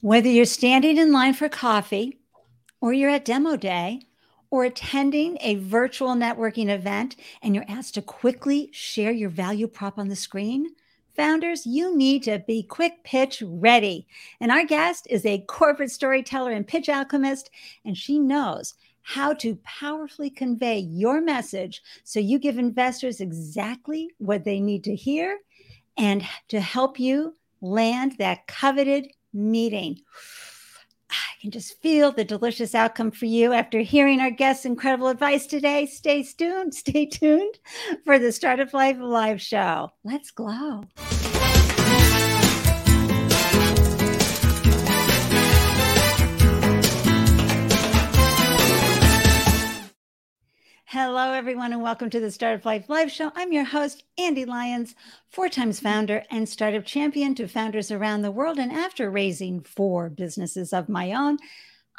Whether you're standing in line for coffee, or you're at demo day, or attending a virtual networking event and you're asked to quickly share your value prop on the screen, founders, you need to be quick pitch ready. And our guest is a corporate storyteller and pitch alchemist, and she knows how to powerfully convey your message so you give investors exactly what they need to hear and to help you land that coveted meeting. I can just feel the delicious outcome for you after hearing our guest's incredible advice today. Stay tuned, stay tuned for the Startup Life live show. Let's glow. Hello, everyone, and welcome to the Startup Life Live Show. I'm your host, Andy Lyons, four times founder and startup champion to founders around the world. And after raising four businesses of my own,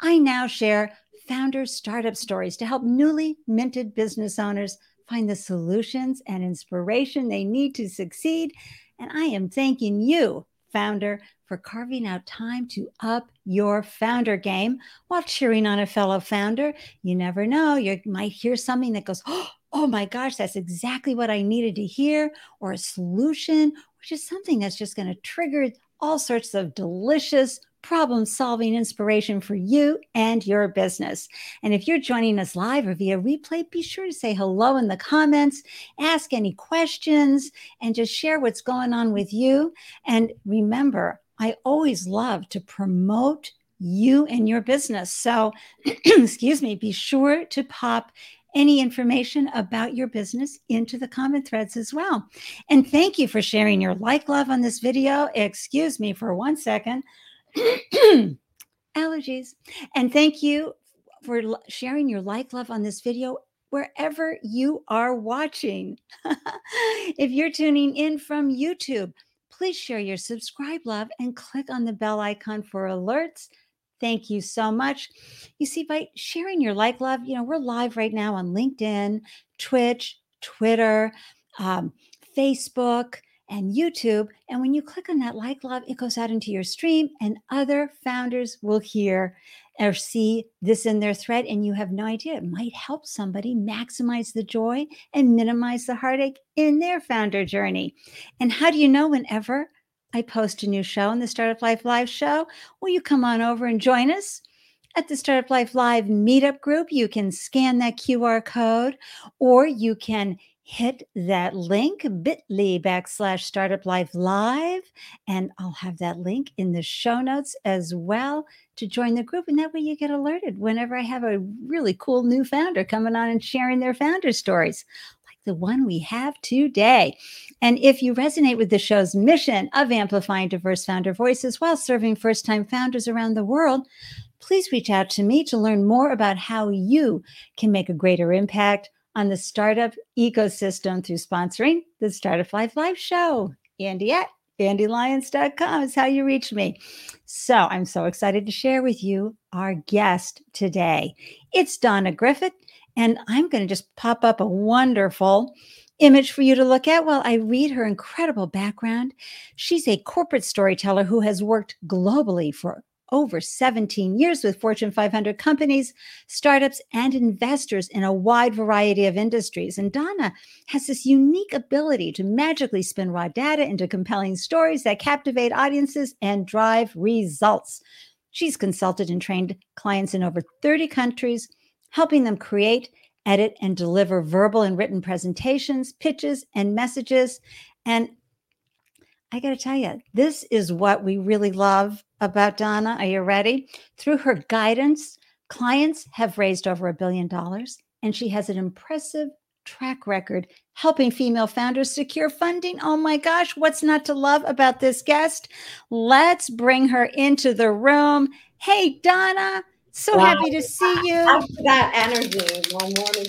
I now share founder startup stories to help newly minted business owners find the solutions and inspiration they need to succeed. And I am thanking you, founder, for carving out time to up your founder game while cheering on a fellow founder. You never know, you might hear something that goes, Oh my gosh, that's exactly what I needed to hear, or a solution, which is something that's just going to trigger all sorts of delicious problem solving inspiration for you and your business. And if you're joining us live or via replay, be sure to say hello in the comments, ask any questions, and just share what's going on with you. And remember, I always love to promote you and your business. So, excuse me, be sure to pop any information about your business into the comment threads as well. And thank you for sharing your like love on this video. Excuse me for one second. Allergies. And thank you for sharing your like love on this video wherever you are watching. if you're tuning in from YouTube, please share your subscribe love and click on the bell icon for alerts. Thank you so much. You see, by sharing your like love, you know, we're live right now on LinkedIn, Twitch, Twitter, um, Facebook, and YouTube. And when you click on that like love, it goes out into your stream, and other founders will hear or see this in their thread, and you have no idea. It might help somebody maximize the joy and minimize the heartache in their founder journey. And how do you know whenever I post a new show in the Startup Life Live show? Will you come on over and join us? At the Startup Life Live meetup group, you can scan that QR code or you can hit that link bit.ly backslash startup life live and i'll have that link in the show notes as well to join the group and that way you get alerted whenever i have a really cool new founder coming on and sharing their founder stories like the one we have today. And if you resonate with the show's mission of amplifying diverse founder voices while serving first time founders around the world please reach out to me to learn more about how you can make a greater impact on the startup ecosystem through sponsoring the Startup Life Live show. Andy at andylyons.com is how you reach me. So I'm so excited to share with you our guest today. It's Donna Griffith, and I'm going to just pop up a wonderful image for you to look at while I read her incredible background. She's a corporate storyteller who has worked globally for over 17 years with Fortune 500 companies, startups, and investors in a wide variety of industries. And Donna has this unique ability to magically spin raw data into compelling stories that captivate audiences and drive results. She's consulted and trained clients in over 30 countries, helping them create, edit, and deliver verbal and written presentations, pitches, and messages. And I got to tell you, this is what we really love about Donna. Are you ready? Through her guidance, clients have raised over a billion dollars, and she has an impressive track record helping female founders secure funding. Oh my gosh, what's not to love about this guest? Let's bring her into the room. Hey, Donna, so wow. happy to see you. After that energy one morning.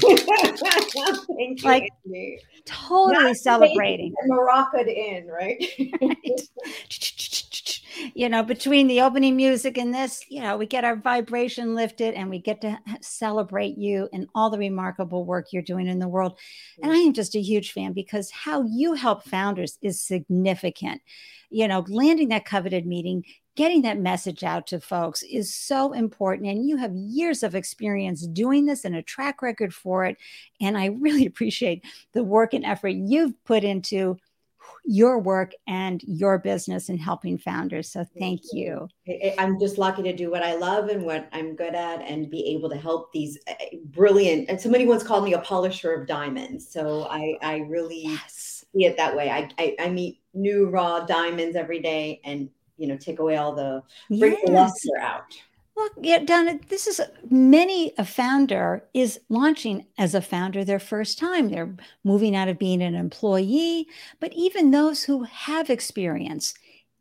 Thank you, like, Andy totally celebrating. Moroccoed in, right? right. you know, between the opening music and this, you know, we get our vibration lifted and we get to celebrate you and all the remarkable work you're doing in the world. And I am just a huge fan because how you help founders is significant. You know, landing that coveted meeting, getting that message out to folks is so important. And you have years of experience doing this and a track record for it. And I really appreciate the work and effort you've put into your work and your business and helping founders. So thank you. I'm just lucky to do what I love and what I'm good at and be able to help these eh, eh, brilliant and somebody once called me a polisher of diamonds. So I I really yes. see it that way. I, I, I meet new raw diamonds every day and you know take away all the bring yes. the luster out. Well, yeah, Donna, this is many a founder is launching as a founder their first time. They're moving out of being an employee, but even those who have experience,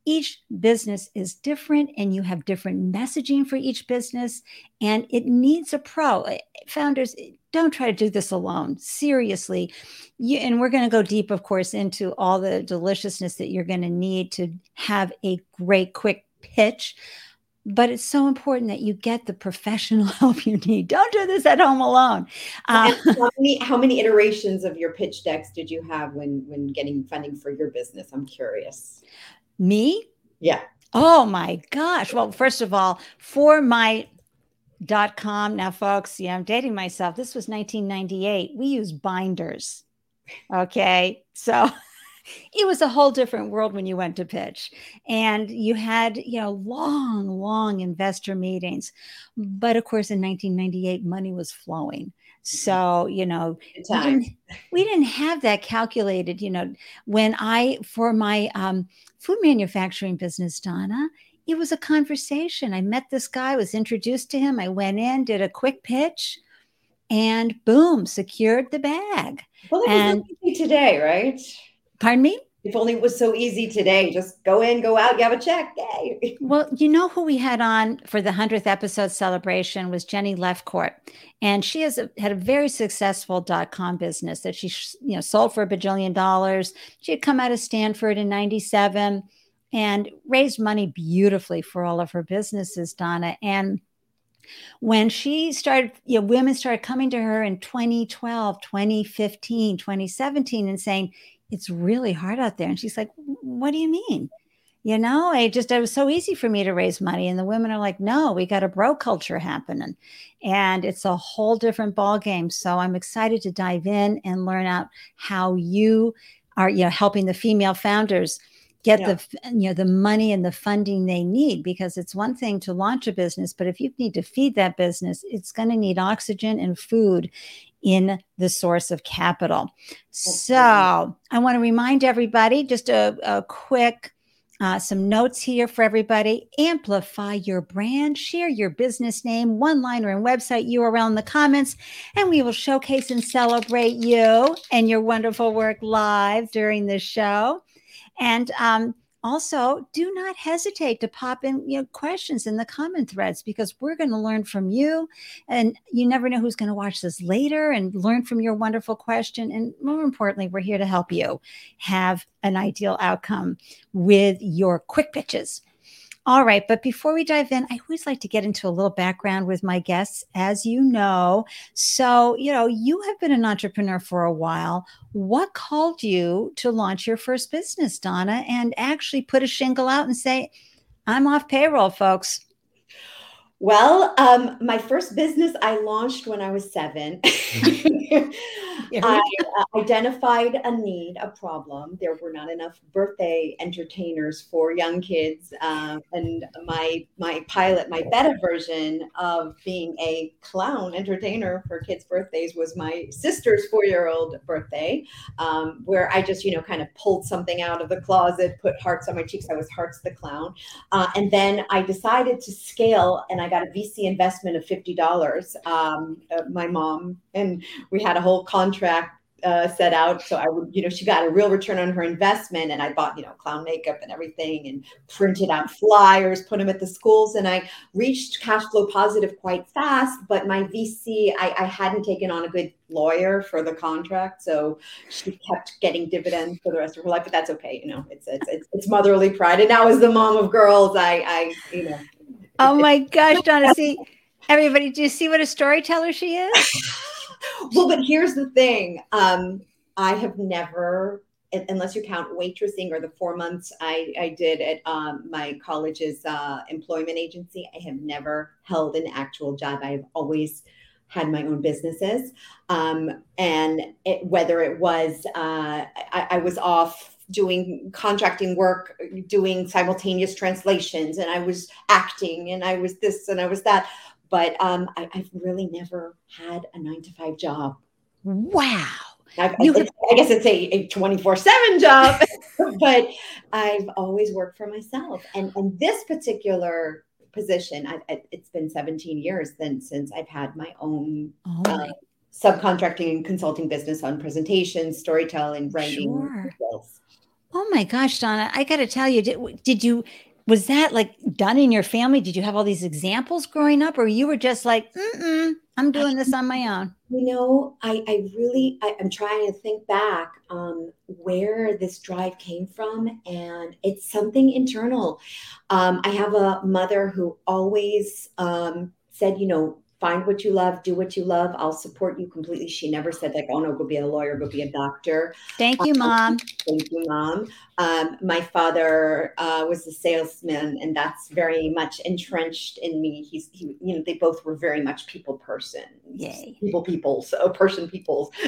each business is different and you have different messaging for each business and it needs a pro. Eh, founders, don't try to do this alone. Seriously. You, and we're going to go deep, of course, into all the deliciousness that you're going to need to have a great, quick pitch but it's so important that you get the professional help you need. Don't do this at home alone. Uh, how, many, how many iterations of your pitch decks did you have when when getting funding for your business? I'm curious. Me? Yeah. Oh my gosh. Well, first of all, for my dot com now folks yeah i'm dating myself this was 1998 we use binders okay so it was a whole different world when you went to pitch. And you had you know long long investor meetings. But of course in 1998 money was flowing. Mm-hmm. so you know we didn't, we didn't, have that calculated you know. When i for my um, food manufacturing business donna it was a conversation. I met this guy was introduced to him. I went in did a quick pitch and boom secured the bag. Well that and today right Pardon me? If only it was so easy today. Just go in, go out, you have a check. Yay. Well, you know who we had on for the 100th episode celebration was Jenny Lefcourt. And she has a, had a very successful dot com business that she you know sold for a bajillion dollars. She had come out of Stanford in 97 and raised money beautifully for all of her businesses, Donna. And when she started, you know, women started coming to her in 2012, 2015, 2017 and saying, it's really hard out there. And she's like, what do you mean? You know, it just, it was so easy for me to raise money. And the women are like, no, we got a bro culture happening. And it's a whole different ball game. So I'm excited to dive in and learn out how you are, you know, helping the female founders get yeah. the you know the money and the funding they need because it's one thing to launch a business but if you need to feed that business it's going to need oxygen and food in the source of capital. So I want to remind everybody just a, a quick uh, some notes here for everybody. Amplify your brand, share your business name, one liner and website URL in the comments, and we will showcase and celebrate you and your wonderful work live during the show. And um, also do not hesitate to pop in you know questions in the comment threads because we're going to learn from you and you never know who's going to watch this later and learn from your wonderful question and more importantly we're here to help you have an ideal outcome with your quick pitches all right. But before we dive in, I always like to get into a little background with my guests, as you know. So, you know, you have been an entrepreneur for a while. What called you to launch your first business, Donna, and actually put a shingle out and say, I'm off payroll, folks? Well, um, my first business I launched when I was seven. I uh, identified a need, a problem. There were not enough birthday entertainers for young kids, uh, and my my pilot, my beta version of being a clown entertainer for kids' birthdays was my sister's four year old birthday, um, where I just you know kind of pulled something out of the closet, put hearts on my cheeks. I was Hearts the clown, uh, and then I decided to scale, and I got a VC investment of fifty dollars. Um, uh, my mom and we had a whole contract uh, set out. So I would, you know, she got a real return on her investment. And I bought, you know, clown makeup and everything and printed out flyers, put them at the schools. And I reached cash flow positive quite fast. But my VC, I, I hadn't taken on a good lawyer for the contract. So she kept getting dividends for the rest of her life. But that's okay. You know, it's, it's, it's, it's motherly pride. And now as the mom of girls, I, I, you know. Oh my gosh, Donna. See, everybody, do you see what a storyteller she is? well, but here's the thing. Um, I have never, unless you count waitressing or the four months I, I did at um, my college's uh, employment agency, I have never held an actual job. I've always had my own businesses. Um, and it, whether it was, uh, I, I was off doing contracting work, doing simultaneous translations, and I was acting, and I was this, and I was that but um, I, have really never had a nine to five job. Wow. I, I, guess it's a, a 24 7 job, but I've always worked for myself. And, and this particular position, I, it's been 17 years then since I've had my own oh uh, subcontracting and consulting business on presentations, storytelling, writing. Sure. Oh my gosh, Donna, I got to tell you, did, did you was that like done in your family? Did you have all these examples growing up, or you were just like, mm I'm doing this on my own? You know, I, I really, I, am trying to think back um, where this drive came from, and it's something internal. Um, I have a mother who always um, said, you know, find what you love, do what you love. I'll support you completely. She never said like, oh no, go be a lawyer, go be a doctor. Thank you, mom. thank you, mom. Um, my father uh, was a salesman, and that's very much entrenched in me. He's, he, you know, they both were very much people person. Yay. People, people, so person, peoples.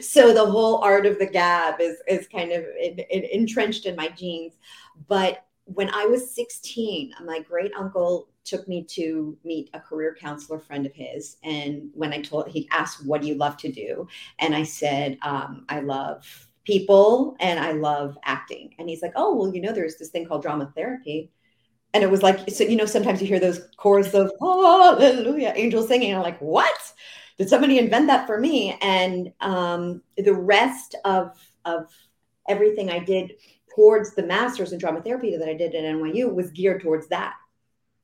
so the whole art of the gab is is kind of in, in, entrenched in my genes. But when I was 16, my great uncle took me to meet a career counselor friend of his. And when I told, he asked, What do you love to do? And I said, um, I love people and I love acting. And he's like, Oh, well, you know, there's this thing called drama therapy. And it was like, so, you know, sometimes you hear those chorus of hallelujah, angels singing. And I'm like, What? Did somebody invent that for me? And um, the rest of, of everything I did towards the master's in drama therapy that I did at NYU was geared towards that.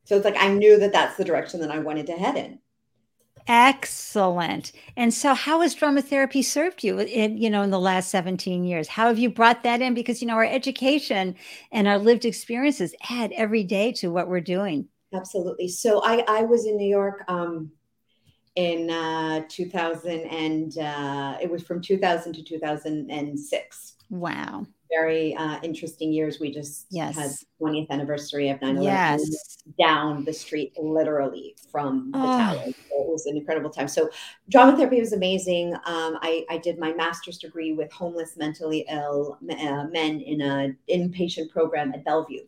So it's like I knew that that's the direction that I wanted to head in. Excellent. And so how has drama therapy served you in, you know, in the last 17 years? How have you brought that in? Because, you know, our education and our lived experiences add every day to what we're doing. Absolutely. So I, I was in New York um, in uh, 2000 and uh, it was from 2000 to 2006. Wow very uh, interesting years. We just yes. had 20th anniversary of 9 11 yes. down the street, literally from the oh. tower. So it was an incredible time. So, drama therapy was amazing. Um, I, I, did my master's degree with homeless, mentally ill uh, men in an inpatient program at Bellevue.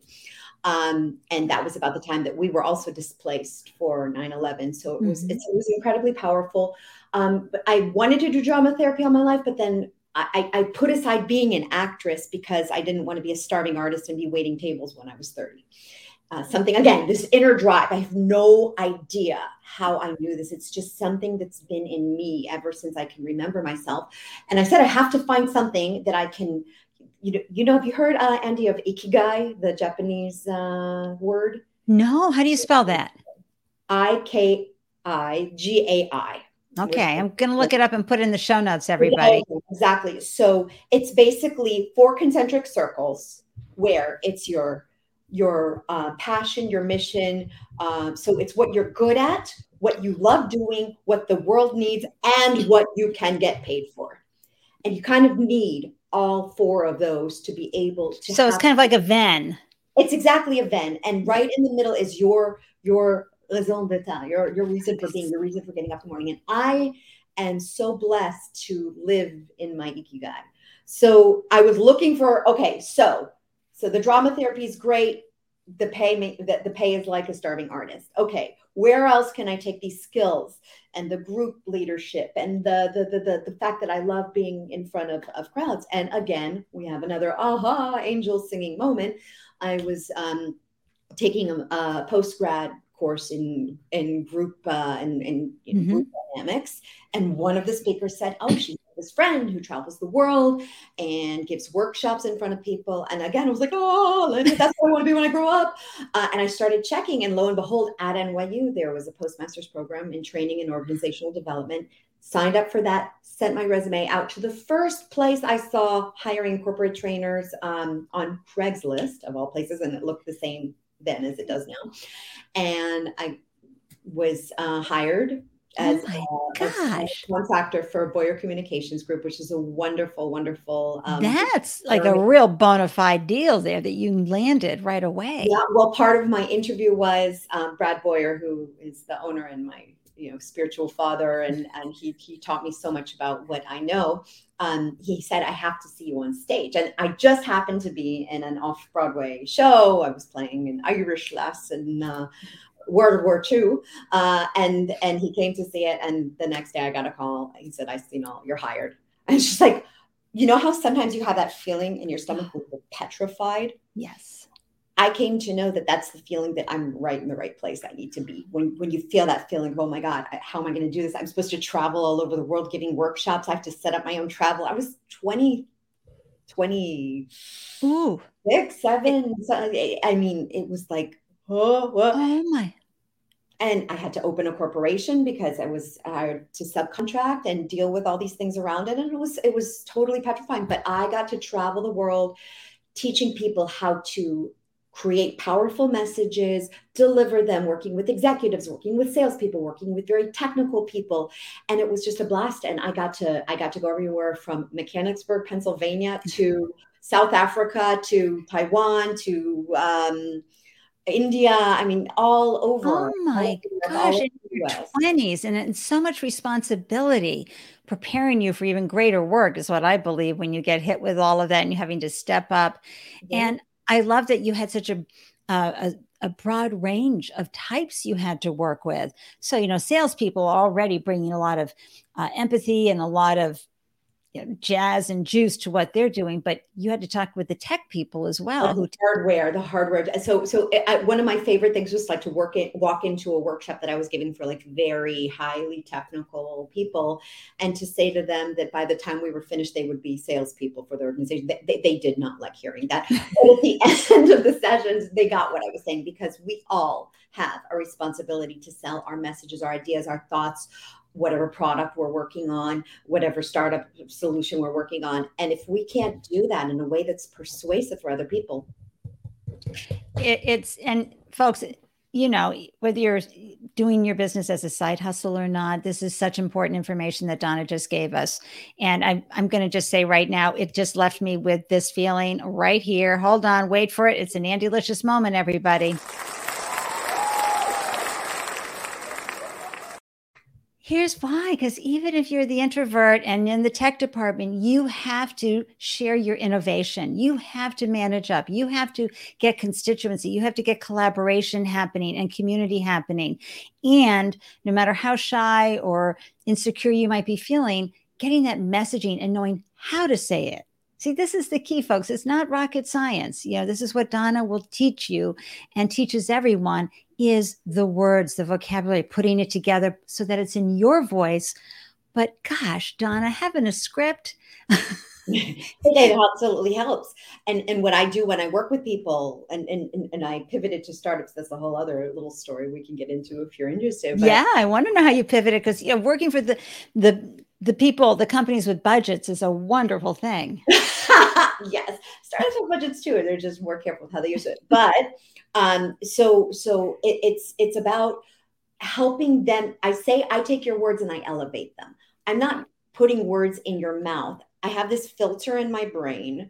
Um, and that was about the time that we were also displaced for 9-11 so it was mm-hmm. it was incredibly powerful um, but i wanted to do drama therapy all my life but then I, I put aside being an actress because I didn't want to be a starving artist and be waiting tables when I was 30. Uh, something again, this inner drive. I have no idea how I knew this. It's just something that's been in me ever since I can remember myself. And I said I have to find something that I can. You know, you know, have you heard uh, Andy of ikigai, the Japanese uh, word? No. How do you spell that? I K I G A I. Okay, I'm going to look it up and put it in the show notes, everybody. Exactly. So it's basically four concentric circles where it's your your uh, passion, your mission. Um, so it's what you're good at, what you love doing, what the world needs, and what you can get paid for. And you kind of need all four of those to be able to. So it's kind of like a Venn. It's exactly a Venn, and right in the middle is your your raison your, your reason for being, your reason for getting up in the morning. And I am so blessed to live in my ikigai. So I was looking for, okay, so so the drama therapy is great. The pay that the pay is like a starving artist. Okay, where else can I take these skills and the group leadership and the the the the, the fact that I love being in front of, of crowds? And again, we have another aha angel singing moment. I was um, taking a, a post grad course in in group uh, and in, in mm-hmm. group dynamics, and one of the speakers said, "Oh, she's this friend who travels the world and gives workshops in front of people. And again, I was like, oh, that's what I want to be when I grow up. Uh, and I started checking, and lo and behold, at NYU, there was a postmaster's program in training and organizational development. Signed up for that, sent my resume out to the first place I saw hiring corporate trainers um, on Craigslist, of all places, and it looked the same then as it does now. And I was uh, hired as, oh a contractor for Boyer Communications Group, which is a wonderful, wonderful. Um, That's like a real bona fide deal there that you landed right away. Yeah. Well, part of my interview was um, Brad Boyer, who is the owner and my you know spiritual father, and and he he taught me so much about what I know. Um, he said I have to see you on stage, and I just happened to be in an off Broadway show. I was playing an Irish lesson. Uh, World War II, uh, and and he came to see it. And the next day, I got a call. He said, "I see, no, you're hired." And just like, you know how sometimes you have that feeling in your stomach you're petrified. Yes. I came to know that that's the feeling that I'm right in the right place I need to be. When when you feel that feeling, oh my God, how am I going to do this? I'm supposed to travel all over the world giving workshops. I have to set up my own travel. I was 20, 20, Ooh. six, seven. I mean, it was like oh, what? oh my. And I had to open a corporation because I was hired to subcontract and deal with all these things around it. And it was it was totally petrifying. But I got to travel the world teaching people how to create powerful messages, deliver them, working with executives, working with salespeople, working with very technical people, and it was just a blast. And I got to I got to go everywhere from Mechanicsburg, Pennsylvania, to South Africa, to Taiwan, to um, India, I mean, all over. Oh my gosh, in your 20s, and so much responsibility preparing you for even greater work, is what I believe when you get hit with all of that and you're having to step up. Yeah. And I love that you had such a, uh, a a broad range of types you had to work with. So, you know, salespeople already bringing a lot of uh, empathy and a lot of you know, jazz and juice to what they're doing, but you had to talk with the tech people as well. Oh, who hardware, the hardware. So, so I, one of my favorite things was like to work it, walk into a workshop that I was giving for like very highly technical people, and to say to them that by the time we were finished, they would be salespeople for the organization. They, they, they did not like hearing that. but at the end of the sessions, they got what I was saying because we all have a responsibility to sell our messages, our ideas, our thoughts, whatever product we're working on, whatever startup solution we're working on. And if we can't do that in a way that's persuasive for other people, it, it's and folks, you know, whether you're doing your business as a side hustle or not, this is such important information that Donna just gave us. And I'm, I'm going to just say right now, it just left me with this feeling right here. Hold on, wait for it. It's an Andylicious moment, everybody. Here's why because even if you're the introvert and in the tech department, you have to share your innovation. You have to manage up. You have to get constituency. You have to get collaboration happening and community happening. And no matter how shy or insecure you might be feeling, getting that messaging and knowing how to say it. See, this is the key, folks. It's not rocket science. You know, this is what Donna will teach you and teaches everyone is the words, the vocabulary, putting it together so that it's in your voice. But gosh, Donna, having a script. it absolutely helps. And and what I do when I work with people and and, and I pivoted to startups, that's a whole other little story we can get into if you're interested. But yeah, I want to know how you pivoted because you know working for the the the people, the companies with budgets is a wonderful thing. yes. Startups have budgets too, they're just more careful with how they use it. But um, so so it, it's it's about helping them. I say I take your words and I elevate them. I'm not putting words in your mouth. I have this filter in my brain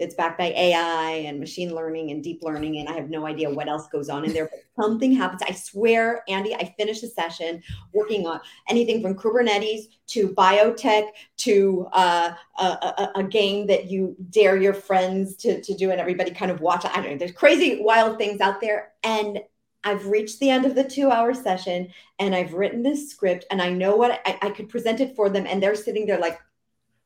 that's backed by AI and machine learning and deep learning. And I have no idea what else goes on in there, but something happens. I swear, Andy, I finished a session working on anything from Kubernetes to biotech to uh, a, a, a, game that you dare your friends to, to do and everybody kind of watch. I don't know, there's crazy, wild things out there. And I've reached the end of the two hour session and I've written this script and I know what I, I could present it for them. And they're sitting there like,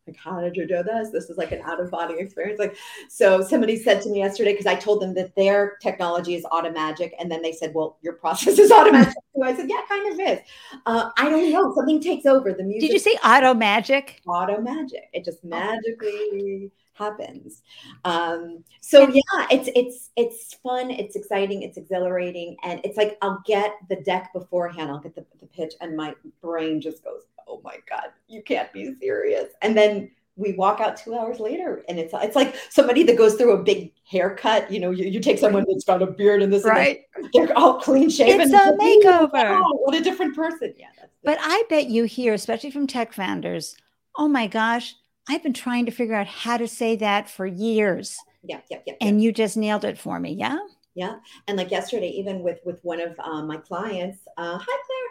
like, how did you do this? This is like an out of body experience. Like, so somebody said to me yesterday, because I told them that their technology is automagic. And then they said, well, your process is automatic. so I said, yeah, kind of is. Uh, I don't know. Something takes over the music. Did you say auto magic? Auto magic. It just magically happens. Um, so yeah, it's it's it's fun, it's exciting, it's exhilarating, and it's like I'll get the deck beforehand, I'll get the, the pitch, and my brain just goes, oh my god you can't be serious. And then we walk out two hours later and it's it's like somebody that goes through a big haircut you know you, you take someone that's got a beard and this right. and they're all clean shaven. It's a makeover. Oh, what a different person. Yeah but i bet you hear especially from tech founders oh my gosh i've been trying to figure out how to say that for years. Yeah yeah yeah, and you just nailed it for me yeah yeah and like yesterday even with with one of um, my clients uh, hi claire.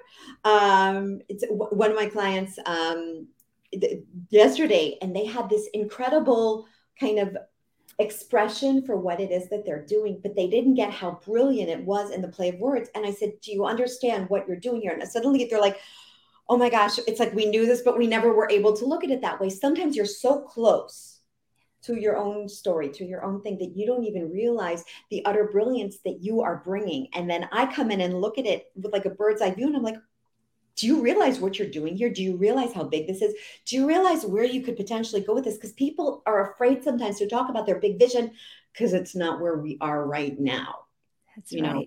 Um, it's w- one of my clients um, th- yesterday and they had this incredible kind of expression for what it is that they're doing but they didn't get how brilliant it was in the play of words and i said do you understand what you're doing here? And suddenly they're like oh my gosh it's like we knew this but we never were able to look at it that way. Sometimes you're so close to your own story, to your own thing that you don't even realize the utter brilliance that you are bringing. And then I come in and look at it with like a bird's eye view and I'm like, do you realize what you're doing here? Do you realize how big this is? Do you realize where you could potentially go with this? Because people are afraid sometimes to talk about their big vision because it's not where we are right now. That's you right. Know?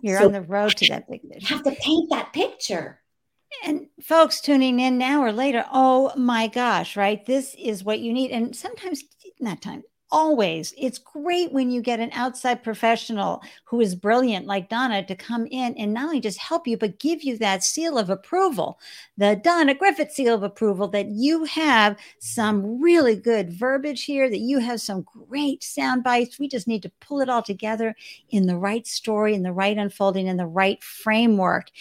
You're so on the road to that big vision. You have to paint that picture. And folks tuning in now or later, oh my gosh, right? This is what you need. And sometimes not time. Always. It's great when you get an outside professional who is brilliant like donna to come in and not only just help you but give you that seal of approval the donna griffith seal of approval that you have some really good verbiage here that you have some great sound bites. We just need to pull it all together in the right story in the right unfolding in the right framework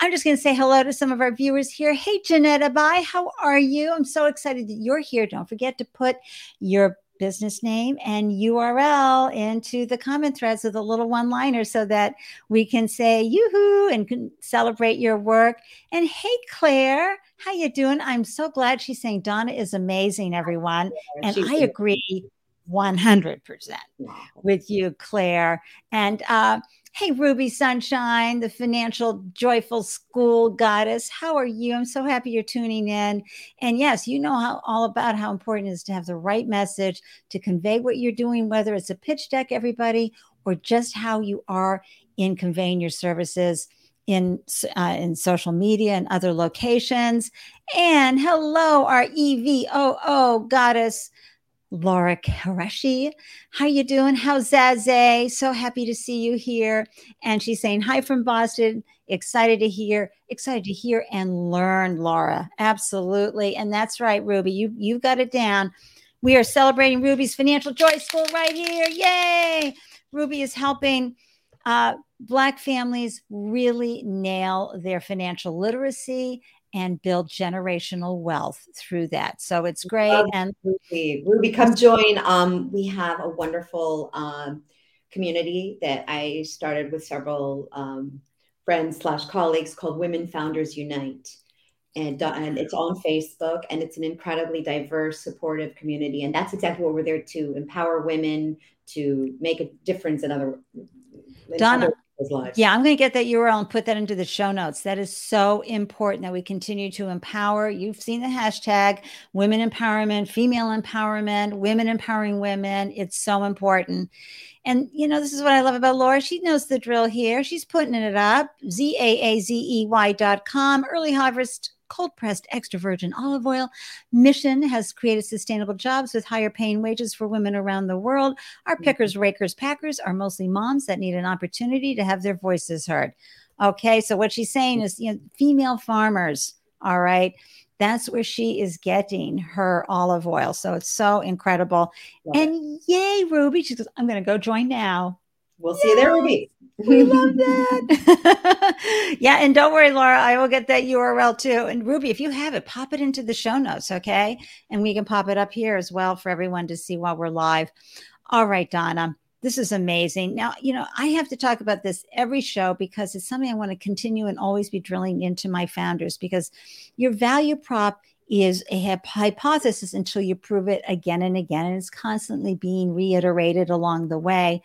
I'm just going to say hello to some of our viewers here. Hey, Janetta Bye, how are you? I'm so excited that you're here. Don't forget to put your business name and URL into the comment threads with a little one liner so that we can say yoo-hoo and can celebrate your work. And hey, Claire, how you doing? I'm so glad she's saying Donna is amazing, everyone. And I agree 100% with you, Claire. And uh, Hey, Ruby Sunshine, the financial joyful school goddess. How are you? I'm so happy you're tuning in. And yes, you know how all about how important it is to have the right message to convey what you're doing, whether it's a pitch deck, everybody, or just how you are in conveying your services in uh, in social media and other locations. And hello, our EVOO goddess. Laura Qureshi. How you doing? How's Zaze? So happy to see you here. And she's saying hi from Boston. Excited to hear, excited to hear and learn, Laura. Absolutely. And that's right, Ruby. You you got it down. We are celebrating Ruby's Financial Joy School right here. Yay! Ruby is helping uh, Black families really nail their financial literacy and build generational wealth through that. So it's great. and Ruby, Ruby, come join. Um, we have a wonderful um, community that I started with several um, friends slash colleagues called Women Founders Unite. And, uh, and it's on Facebook and it's an incredibly diverse, supportive community. And that's exactly what we're there to empower women to make a difference in other. In Donna, other yeah, I'm going to get that URL and put that into the show notes. That is so important that we continue to empower. You've seen the hashtag women empowerment, female empowerment, women empowering women. It's so important. And, you know, this is what I love about Laura. She knows the drill here. She's putting it up. Z A A Z E Y dot com, early harvest cold pressed extra virgin olive oil. Mission has created sustainable jobs with higher paying wages for women around the world. Our mm-hmm. pickers, rakers, packers are mostly moms that need an opportunity to have their voices heard. Okay, so what she's saying is, you know, female farmers, all right, that's where she is getting her olive oil. So it's so incredible. Love and it. yay, Ruby. She goes, I'm going to go join now. We'll see you there, Ruby. We love that. yeah. And don't worry, Laura, I will get that URL too. And Ruby, if you have it, pop it into the show notes. Okay. And we can pop it up here as well for everyone to see while we're live. All right, Donna. This is amazing. Now, you know, I have to talk about this every show because it's something I want to continue and always be drilling into my founders because your value prop is a hypothesis until you prove it again and again. And it's constantly being reiterated along the way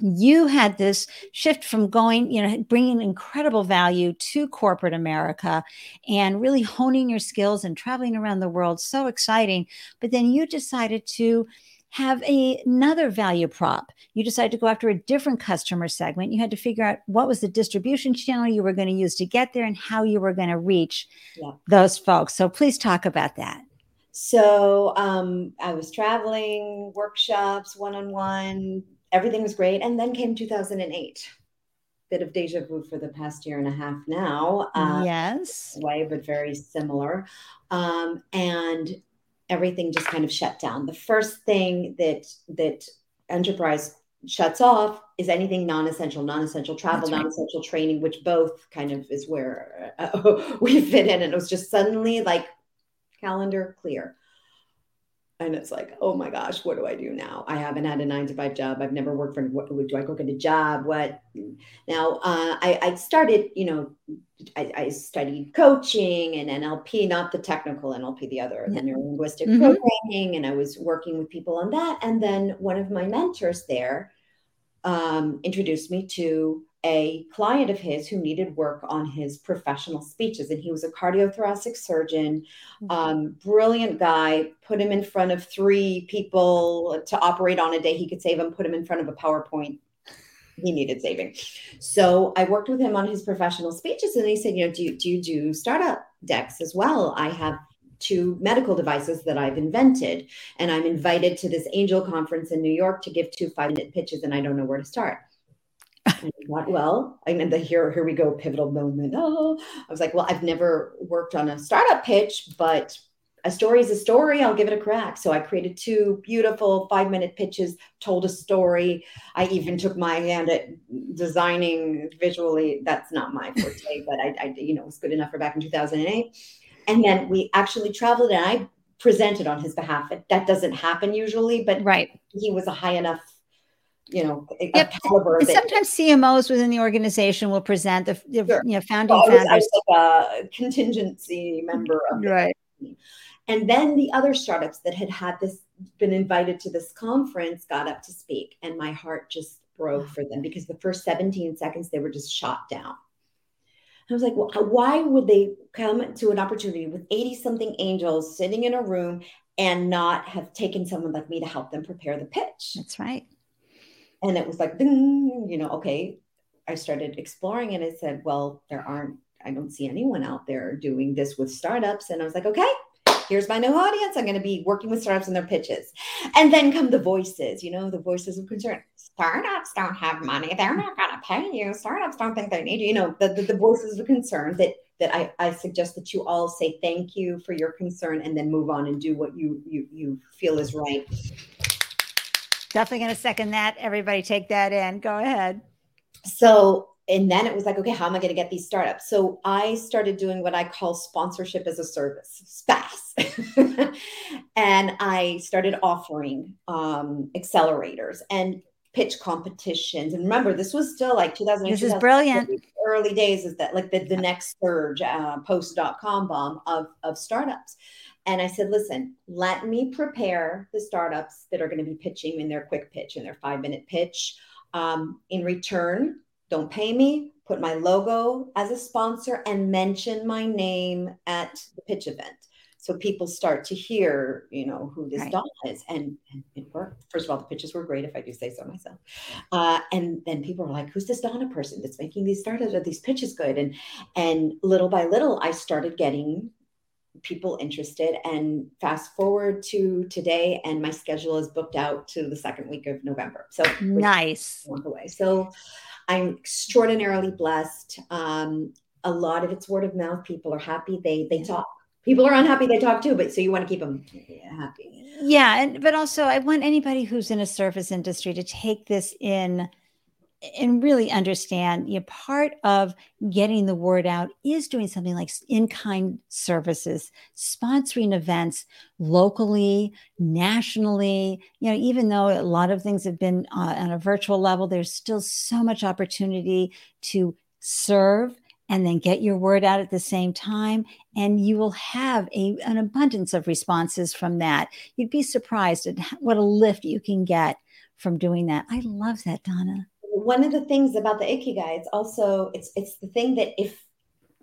you had this shift from going, you know, bringing incredible value to corporate America and really honing your skills and traveling around the world. So exciting. But then you decided to have a, another value prop. You decided to go after a different customer segment. You had to figure out what was the distribution channel you were going to use to get there and how you were going to reach yeah. those folks. So please talk about that. So um, I was traveling, workshops, one on one, everything was great. And then came 2008. Bit of deja vu for the past year and a half now. Uh, yes. Way, but very similar. Um, and everything just kind of shut down. The first thing that that enterprise shuts off is anything non-essential, non-essential travel, non-essential training, which both kind of is where uh, we fit in. And it was just suddenly like calendar clear and it's like oh my gosh what do i do now? I haven't had a nine to five job. I've never worked for what do i go get a job? What? Now uh, I, I, started you know I, I, studied coaching and nlp not the technical nlp the other yeah. the neurolinguistic mm-hmm. programming. And i was working with people on that. And then one of my mentors there um, introduced me to a client of his who needed work on his professional speeches. And he was a cardiothoracic surgeon, mm-hmm. um, brilliant guy. Put him in front of three people to operate on a day he could save him, put him in front of a PowerPoint. He needed saving. So I worked with him on his professional speeches. And he said, You know, do you, do, you do startup decks as well? I have two medical devices that I've invented. And I'm invited to this angel conference in New York to give two five minute pitches, and I don't know where to start. And thought, well, and the here, here we go, pivotal moment. Oh, I was like, well, I've never worked on a startup pitch, but a story is a story. I'll give it a crack. So I created two beautiful five minute pitches, told a story. I even took my hand at designing visually. That's not my forte, but I, I, you know, it was good enough for back in 2008. And then we actually traveled and I presented on his behalf. That doesn't happen usually, but right. he was a high enough you know, yep. That, sometimes CMOs within the organization will present the, the sure. you know founding well, founders. I was like a contingency member of right. And then the other startups that had had this been invited to this conference got up to speak, and my heart just broke for them because the first 17 seconds they were just shot down. I was like, well, why would they come to an opportunity with 80 something angels sitting in a room and not have taken someone like me to help them prepare the pitch? That's right and it was like, you know, okay. I started exploring and I said, well, there aren't, I don't see anyone out there doing this with startups. And I was like, okay, here's my new audience. I'm going to be working with startups and their pitches. And then come the voices, you know, the voices of concern. Startups don't have money. They're not going to pay you. Startups don't think they need you. You know, the, the, the voices of concern that that I, I suggest that you all say thank you for your concern and then move on and do what you you you feel is right. Definitely going to second that. Everybody take that in. Go ahead. So, and then it was like, okay, how am I going to get these startups? So I started doing what I call sponsorship as a service, SPAS. and I started offering um, accelerators and pitch competitions. And remember, this was still like 2008. This is brilliant. Early days is that like the, the next surge, uh, post dot com bomb of, of startups. And I said, listen, let me prepare the startups that are going to be pitching in their quick pitch, in their five minute pitch. Um, in return, don't pay me, put my logo as a sponsor and mention my name at the pitch event. So people start to hear, you know, who this right. doll is. And, and, it worked. First of all, the pitches were great, if I do say so myself. Uh, and then people were like, who's this Donna person that's making these startups or these pitches good? And and little by little, I started getting people interested. And fast forward to today, and my schedule is booked out to the second week of November. So nice. Away. So I'm extraordinarily blessed. Um, a lot of it's word of mouth. People are happy. They they talk. People are unhappy. They talk too. But so you want to keep them happy. Yeah, and but also I want anybody who's in a service industry to take this in and really understand you know, part of getting the word out is doing something like in-kind services sponsoring events locally nationally. You know even though a lot of things have been uh, on a virtual level there's still so much opportunity to serve and then get your word out at the same time and you will have a, an abundance of responses from that. You'd be surprised at what a lift you can get from doing that. I love that donna one of the things about the ikigai it's also it's it's the thing that if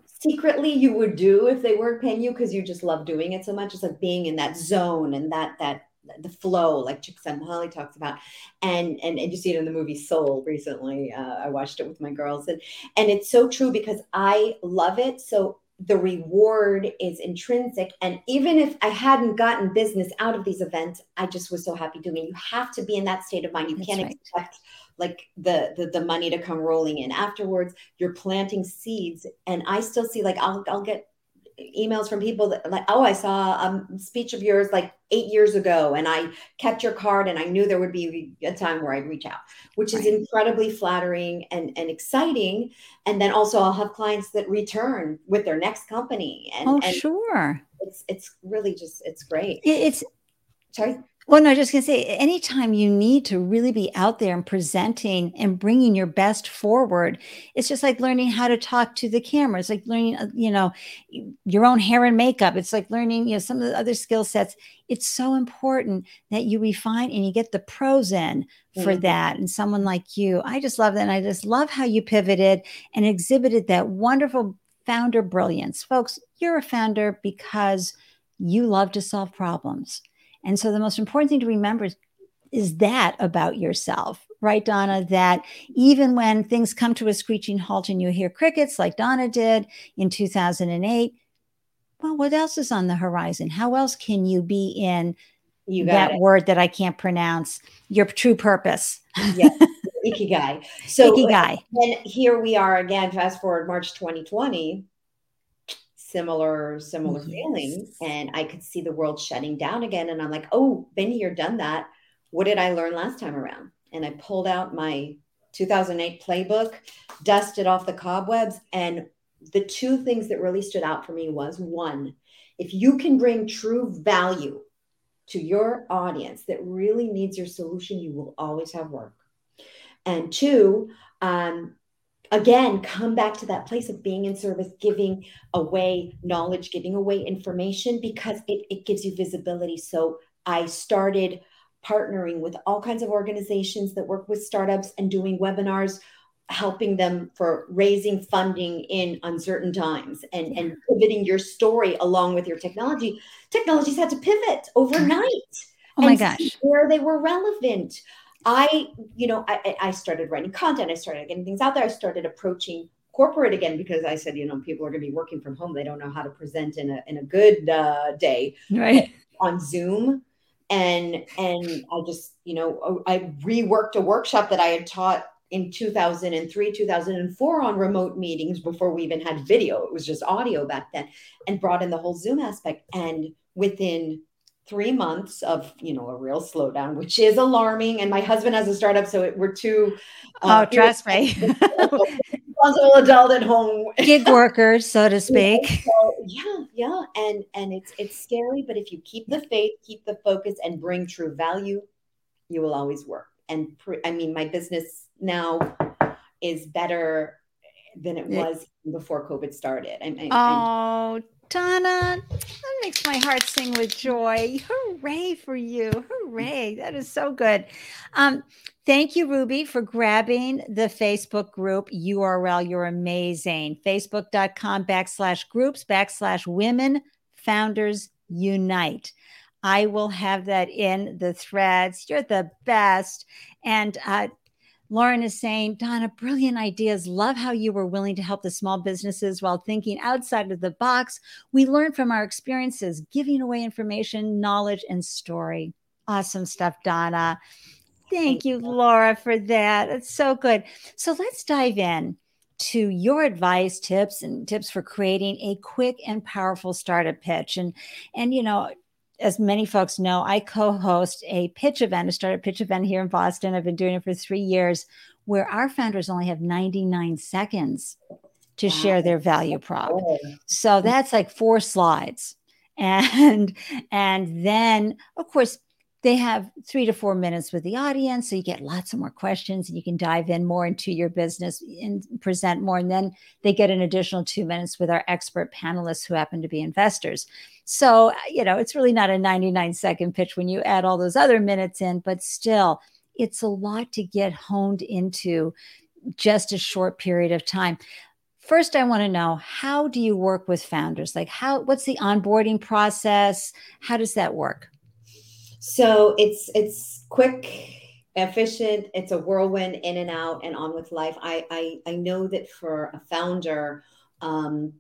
secretly you would do if they weren't paying you because you just love doing it so much it's like being in that zone and that that the flow, like Csikszentmihalyi talks about, and and and you see it in the movie Soul recently. Uh, I watched it with my girls, and and it's so true because I love it. So the reward is intrinsic, and even if I hadn't gotten business out of these events, I just was so happy doing. It. You have to be in that state of mind. You That's can't right. expect like the, the the money to come rolling in afterwards. You're planting seeds, and I still see like I'll I'll get emails from people that like, oh, I saw a speech of yours like eight years ago, and I kept your card, and I knew there would be a time where I'd reach out, which right. is incredibly flattering and and exciting. And then also, I'll have clients that return with their next company. And, oh, and sure. It's it's really just it's great. It's sorry. Well, no, just gonna say, anytime you need to really be out there and presenting and bringing your best forward, it's just like learning how to talk to the camera. It's like learning, uh, you know, your own hair and makeup. It's like learning, you know, some of the other skill sets. It's so important that you refine and you get the pros in for mm-hmm. that. And someone like you, I just love that. And I just love how you pivoted and exhibited that wonderful founder brilliance, folks. You're a founder because you love to solve problems and so the most important thing to remember is, is that about yourself, right, Donna? That even when things come to a screeching halt and you hear crickets like Donna did in 2008, well, what else is on the horizon? How else can you be in you that it. word that I can't pronounce, your true purpose? Yes, ikigai. So ikigai. And here we are again, fast forward March 2020 similar similar yes. feelings and i could see the world shutting down again and i'm like oh been here done that. What did i learn last time around? And i pulled out my 2008 playbook dusted off the cobwebs and the two things that really stood out for me was one if you can bring true value to your audience that really needs your solution you will always have work. And two um, again come back to that place of being in service giving away knowledge giving away information because it, it gives you visibility. So i started partnering with all kinds of organizations that work with startups and doing webinars helping them for raising funding in uncertain times and, and pivoting your story along with your technology. Technologies had to pivot overnight oh my gosh. where they were relevant I, you know, I, I started writing content. I started getting things out there. I started approaching corporate again because I said, you know, people are going to be working from home. They don't know how to present in a in a good uh, day, right? On Zoom, and and I just, you know, oh, I reworked a workshop that I had taught in 2003 2004 on remote meetings before we even had video it was just audio back then and brought in the whole zoom aspect and within three months of you know a real slowdown which is alarming. And my husband has a startup so it, we're two uh, oh trust me. responsible adult at home. Gig workers so to speak. so, yeah yeah. And and it's it's scary but if you keep the faith keep the focus and bring true value you will always work. And pre- i mean my business now is better than it was before covid started. And, and oh Donna, that makes my heart sing with joy. Hooray for you. Hooray. That is so good. Um, thank you, Ruby, for grabbing the Facebook group URL. You're amazing. Facebook.com backslash groups backslash women founders unite. I will have that in the threads. You're the best. And uh, Lauren is saying, Donna, brilliant ideas. Love how you were willing to help the small businesses while thinking outside of the box. We learn from our experiences, giving away information, knowledge, and story. Awesome stuff, Donna. Thank you, Laura, for that. It's so good. So let's dive in to your advice, tips, and tips for creating a quick and powerful startup pitch. And and you know, as many folks know, I co-host a pitch event, a startup pitch event here in Boston. I've been doing it for three years, where our founders only have 99 seconds to wow. share their value prop. So that's like four slides. And and then of course they have three to four minutes with the audience. So you get lots of more questions and you can dive in more into your business and present more. And then they get an additional two minutes with our expert panelists who happen to be investors. So, you know, it's really not a 99 second pitch when you add all those other minutes in, but still, it's a lot to get honed into just a short period of time. First, I want to know how do you work with founders? Like, how, what's the onboarding process? How does that work? So it's it's quick, efficient. It's a whirlwind in and out and on with life. I I, I know that for a founder, um,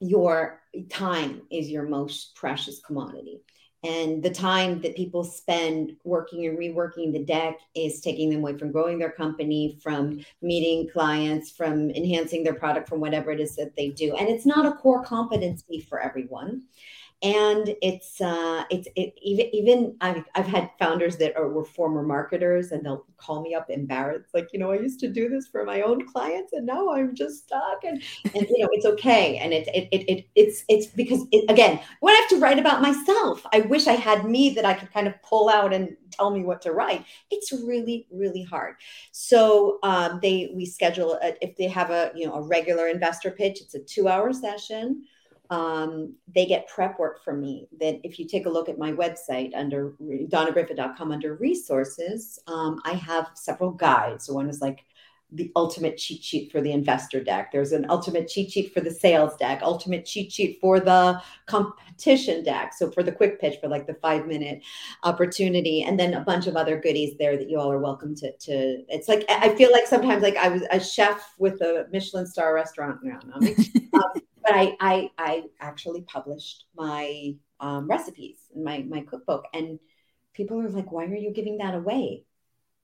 your time is your most precious commodity. And the time that people spend working and reworking the deck is taking them away from growing their company, from meeting clients, from enhancing their product, from whatever it is that they do. And it's not a core competency for everyone and it's uh it's it even even I've, I've had founders that are were former marketers and they'll call me up embarrassed like you know i used to do this for my own clients and now i'm just stuck and and you know it's okay. And it it, it, it it's it's because it, again when i have to write about myself. I wish i had me that i could kind of pull out and tell me what to write. It's really really hard. So um they we schedule a, if they have a you know a regular investor pitch it's a two hour session um, they get prep work from me. That if you take a look at my website under donnagriffith.com under resources um, i have several guides. One is like the ultimate cheat sheet for the investor deck. There's an ultimate cheat sheet for the sales deck ultimate cheat sheet for the competition deck. So for the quick pitch for like the five minute opportunity and then a bunch of other goodies there that you all are welcome to to it's like i feel like sometimes like i was a chef with a michelin star restaurant. No, but I, I, I actually published my um, recipes my, my cookbook. And people are like, why are you giving that away?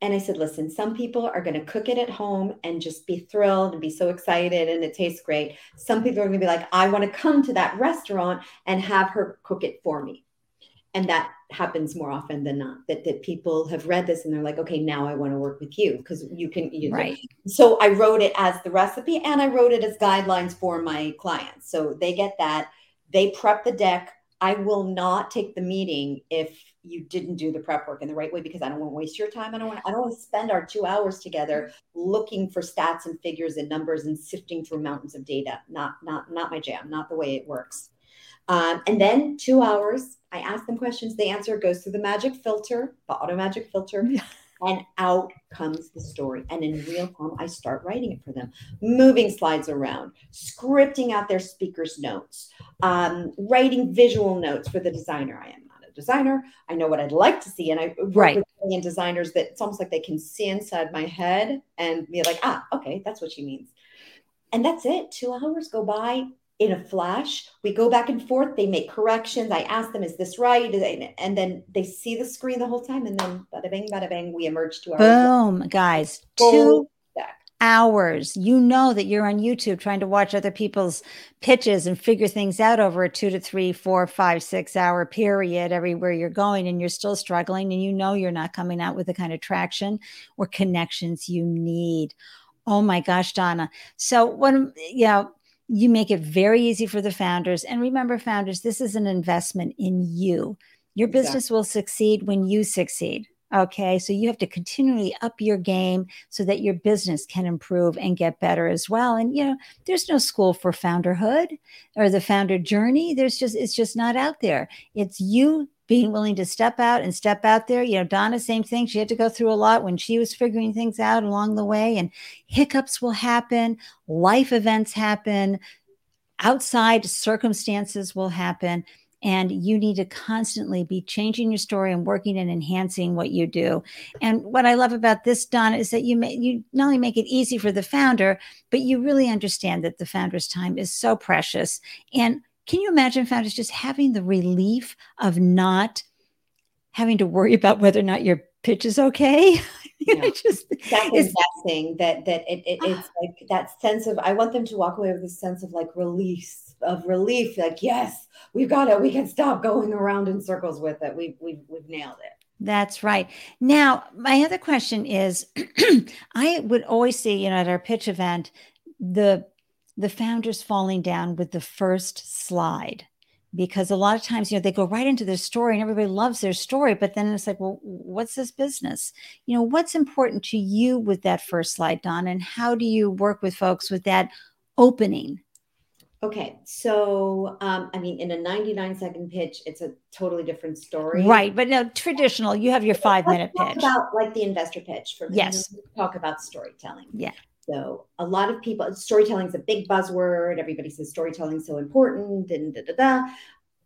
And I said, listen, some people are going to cook it at home and just be thrilled and be so excited and it tastes great. Some people are going to be like, I want to come to that restaurant and have her cook it for me and that happens more often than not that, that people have read this and they're like okay now i want to work with you because you can you right. So i wrote it as the recipe and i wrote it as guidelines for my clients. So they get that. They prep the deck. I will not take the meeting if you didn't do the prep work in the right way because i don't want to waste your time. I don't want i don't want to spend our two hours together looking for stats and figures and numbers and sifting through mountains of data. Not not not my jam not the way it works um, and then two hours, I ask them questions. The answer goes through the magic filter, the auto magic filter, yeah. and out comes the story. And in real time, I start writing it for them, moving slides around, scripting out their speaker's notes, um, writing visual notes for the designer. I am not a designer. I know what I'd like to see. And I work right. with designers that it's almost like they can see inside my head and be like, ah, okay, that's what she means. And that's it. Two hours go by in a flash. We go back and forth. They make corrections. I ask them, "Is this right?" And then they see the screen the whole time. And then bada bing, bada bang, we emerge to our boom, guys. Two hours. You know that you're on YouTube trying to watch other people's pitches and figure things out over a two to three, four, five, six hour period everywhere you're going, and you're still struggling, and you know you're not coming out with the kind of traction or connections you need. Oh my gosh, Donna. So when you know you make it very easy for the founders. And remember, founders, this is an investment in you. Your exactly. business will succeed when you succeed. Okay. So you have to continually up your game so that your business can improve and get better as well. And, you know, there's no school for founderhood or the founder journey. There's just, it's just not out there. It's you being willing to step out and step out there. You know, Donna, same thing. She had to go through a lot when she was figuring things out along the way, and hiccups will happen, life events happen, outside circumstances will happen. And you need to constantly be changing your story and working and enhancing what you do. And what I love about this, Donna, is that you may, you not only make it easy for the founder, but you really understand that the founder's time is so precious. And can you imagine founders just having the relief of not having to worry about whether or not your pitch is okay? Yeah. just that investing that that it, it, ah. it's like that sense of I want them to walk away with a sense of like release of relief, like yes, we've got it. We can stop going around in circles with it. We've we've we've nailed it. That's right. Now, my other question is I would always see, you know, at our pitch event, the the founders falling down with the first slide because a lot of times you know they go right into their story and everybody loves their story but then it's like well what's this business you know what's important to you with that first slide don and how do you work with folks with that opening Okay, so um, I mean, in a 99 second pitch, it's a totally different story. Right, but no, traditional. You have your 5 Let's minute talk pitch. About like the investor pitch for me. Yes. Talk about storytelling. Yeah. So a lot of people, storytelling is a big buzzword. Everybody says storytelling is so important and da da da.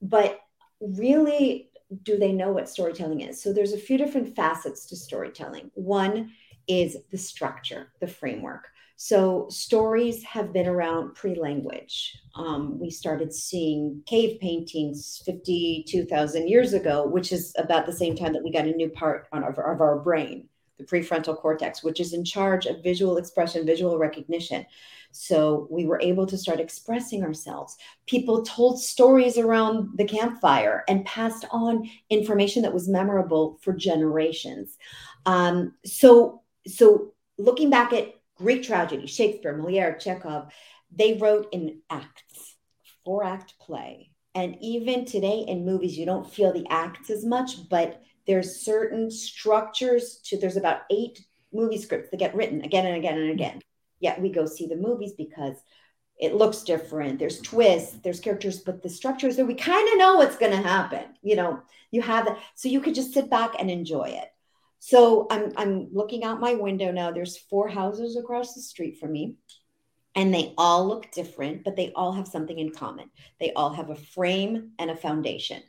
But really, do they know what storytelling is? So there's a few different facets to storytelling. One is the structure, the framework. So stories have been around pre-language. Um, we started seeing cave paintings 52,000 years ago, which is about the same time that we got a new part on, of, of our brain, the prefrontal cortex, which is in charge of visual expression, visual recognition. So we were able to start expressing ourselves. People told stories around the campfire and passed on information that was memorable for generations. Um, so, so looking back at Greek tragedy, Shakespeare, Moliere, Chekhov, they wrote in acts, four act play. And even today in movies, you don't feel the acts as much, but there's certain structures to there's about eight movie scripts that get written again and again and again. Yet we go see the movies because it looks different. There's twists, there's characters, but the structure is there, we kind of know what's going to happen. You know, you have that. So you could just sit back and enjoy it. So I'm I'm looking out my window now. There's four houses across the street from me. And they all look different, but they all have something in common. They all have a frame and a foundation.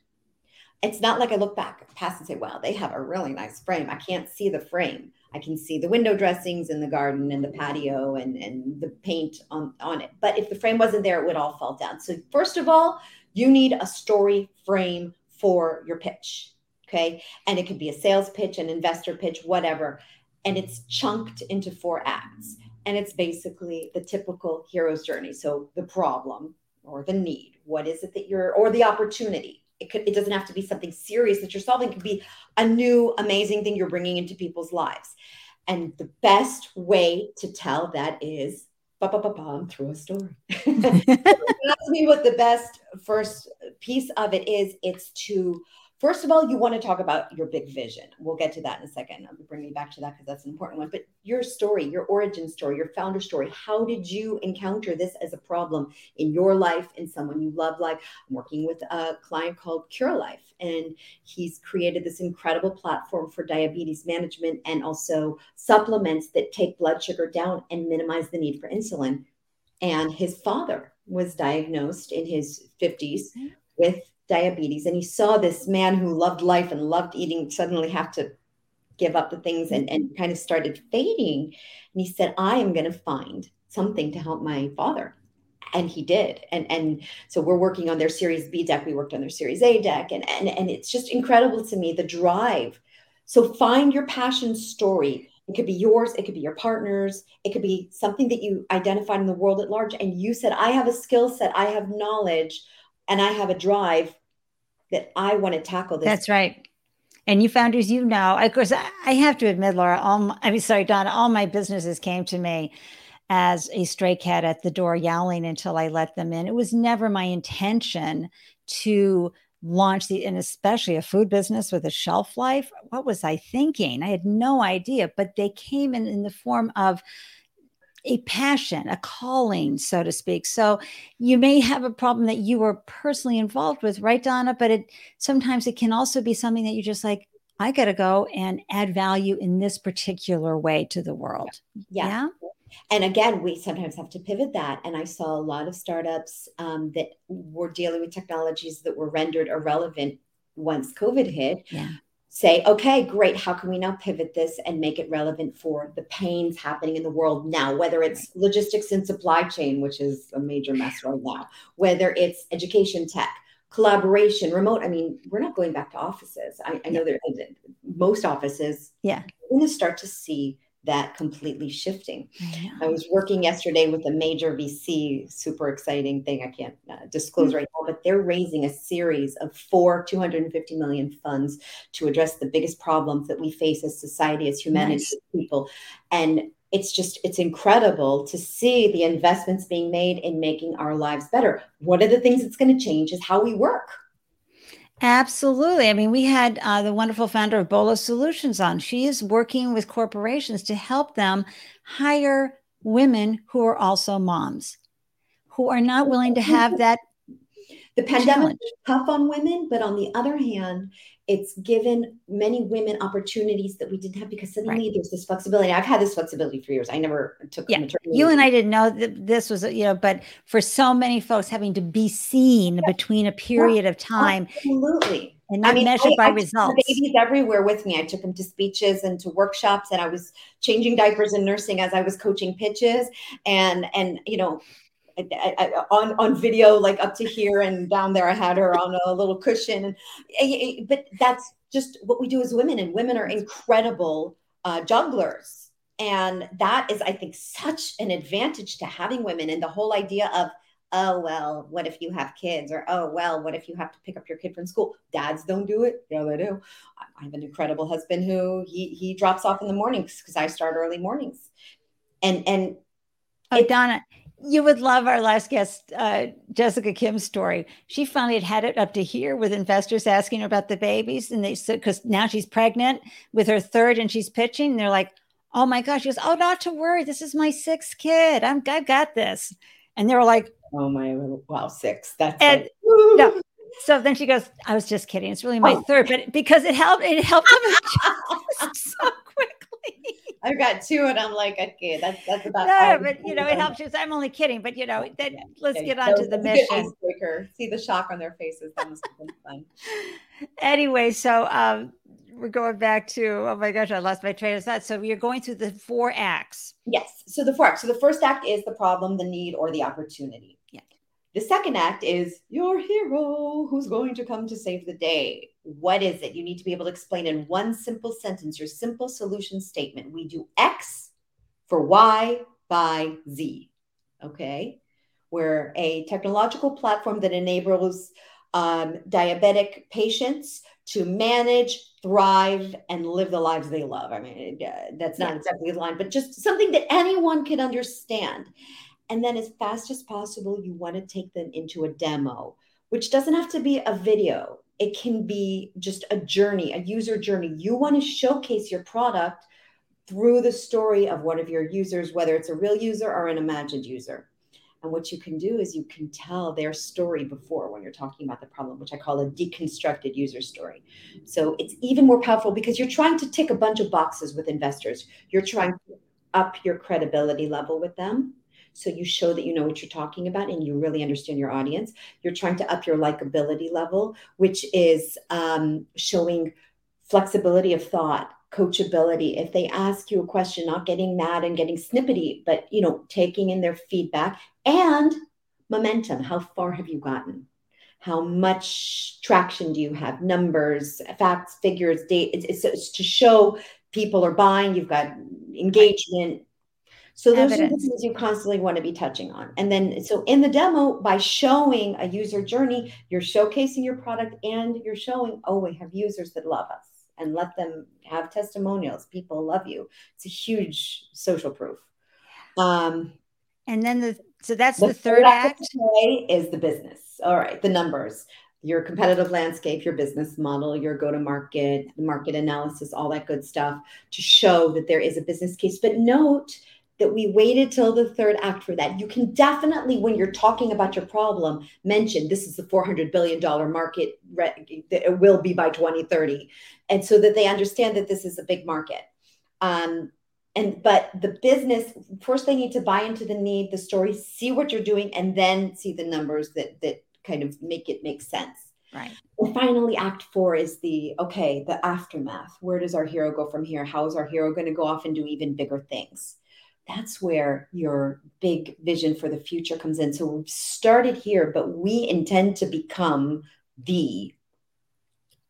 It's not like I look back past and say, wow, they have a really nice frame. I can't see the frame. I can see the window dressings in the garden and the patio and, and the paint on, on it. But if the frame wasn't there, it would all fall down. So, first of all, you need a story frame for your pitch. Okay. And it could be a sales pitch, an investor pitch, whatever. And it's chunked into four acts. And it's basically the typical hero's journey. So the problem or the need, what is it that you're, or the opportunity. It could, it doesn't have to be something serious that you're solving. It could be a new, amazing thing you're bringing into people's lives. And the best way to tell that is through a story. Ask me what the best first piece of it is. It's to First of all, you want to talk about your big vision. We'll get to that in a second. I'll bring you back to that because that's an important one. But your story, your origin story, your founder story. How did you encounter this as a problem in your life in someone you love? Like I'm working with a client called Cure Life, and he's created this incredible platform for diabetes management and also supplements that take blood sugar down and minimize the need for insulin. And his father was diagnosed in his 50s mm-hmm. with diabetes and he saw this man who loved life and loved eating suddenly have to give up the things and, and kind of started fading. And he said i am going to find something to help my father. And he did. And and so we're working on their series b deck. We worked on their series a deck. And and, and it's just incredible to me the drive. So find your passion story. It could be yours it could be your partner's it could be something that you identified in the world at large. And you said i have a skill set i have knowledge and i have a drive that I want to tackle this. That's right. And you founders, you know, of course, I have to admit, Laura, all my, I mean, sorry, Donna, all my businesses came to me as a stray cat at the door yowling until I let them in. It was never my intention to launch the, and especially a food business with a shelf life. What was I thinking? I had no idea, but they came in in the form of a passion, a calling, so to speak. So you may have a problem that you were personally involved with, right, Donna? But it sometimes it can also be something that you just like, I got to go and add value in this particular way to the world. Yeah. yeah. And again, we sometimes have to pivot that. And I saw a lot of startups um, that were dealing with technologies that were rendered irrelevant once COVID hit. Yeah say, okay, great. How can we now pivot this and make it relevant for the pains happening in the world now, whether it's logistics and supply chain, which is a major mess right now, whether it's education tech, collaboration, remote. I mean, we're not going back to offices. I, I know that uh, most offices, yeah, we're going to start to see that completely shifting. Yeah. I was working yesterday with a major VC, super exciting thing. I can't uh, disclose mm-hmm. right now, but they're raising a series of four 250 million funds to address the biggest problems that we face as society, as humanity, nice. as people. And it's just it's incredible to see the investments being made in making our lives better one of the things that's going to change is how we work Absolutely. I mean, we had uh, the wonderful founder of Bolo Solutions on. She is working with corporations to help them hire women who are also moms, who are not willing to have that. The pandemic is tough on women, but on the other hand, it's given many women opportunities that we didn't have because suddenly right. there's this flexibility. I've had this flexibility for years. I never took yeah. maternity. You and I didn't know that this was, you know, but for so many folks having to be seen yeah. between a period yeah. of time. Absolutely. And not I mean, measured I, by I results. babies everywhere with me. I took them to speeches and to workshops, and I was changing diapers and nursing as I was coaching pitches. And and you know, I, I, on on video, like up to here and down there. I had her on a little cushion, and eh, eh, eh, but that's just what we do as women, and women are incredible uh, jugglers, and that is, I think, such an advantage to having women, and the whole idea of oh well what if you have kids? Or oh well what if you have to pick up your kid from school? Dads don't do it. Yeah they do. I have an incredible husband who he he drops off in the mornings because i start early mornings. And and oh donna you would love our last guest, uh, Jessica Kim's story. She finally had had it up to here with investors asking her about the babies. And they said, because now she's pregnant with her third and she's pitching. And they're like, oh my gosh. She goes, oh, not to worry. This is my sixth kid. I'm, I've got this. And they were like, oh my, wow, six. That's and, like, no. So then she goes, I was just kidding. It's really my oh. third, but because it helped, it helped them so quickly. I've got two, and I'm like, okay, that's that's about. No, but you know, it helps you. I'm only kidding, but you know, then let's okay. get on so to the mission. See the shock on their faces. That must have been fun. anyway, so um, we're going back to oh my gosh, I lost my train of thought. So you're going through the four acts. Yes. So the four acts. So the first act is the problem, the need, or the opportunity. Yeah. The second act is your hero who's going to come to save the day. What is it? You need to be able to explain in one simple sentence your simple solution statement. We do X for Y by Z. Okay. We're a technological platform that enables um, diabetic patients to manage, thrive, and live the lives they love. I mean, uh, that's not exactly the line, but just something that anyone can understand. And then, as fast as possible, you want to take them into a demo, which doesn't have to be a video. It can be just a journey, a user journey. You want to showcase your product through the story of one of your users, whether it's a real user or an imagined user. And what you can do is you can tell their story before when you're talking about the problem, which I call a deconstructed user story. So it's even more powerful because you're trying to tick a bunch of boxes with investors. You're trying to up your credibility level with them so you show that you know what you're talking about and you really understand your audience. You're trying to up your likability level, which is um, showing flexibility of thought, coachability. If they ask you a question, not getting mad and getting snippety, but you know, taking in their feedback and momentum. How far have you gotten? How much traction do you have? Numbers, facts, figures, date. It's, it's, it's to show people are buying. You've got engagement, so those Evidence. are the things you constantly want to be touching on. And then, so in the demo, by showing a user journey, you're showcasing your product and you're showing, oh, we have users that love us and let them have testimonials. People love you. It's a huge social proof. Um, and then the so that's the, the third, third act. Is the business. All right, the numbers, your competitive landscape, your business model, your go to market, market analysis, all that good stuff to show that there is a business case. But note that we waited till the third act for that. You can definitely, when you're talking about your problem, mention this is the $400 billion market that it will be by 2030. And so that they understand that this is a big market. Um, and but the business first they need to buy into the need the story see what you're doing and then see the numbers that that kind of make it make sense right and finally act four is the okay the aftermath where does our hero go from here how is our hero going to go off and do even bigger things that's where your big vision for the future comes in. So we've started here, but we intend to become the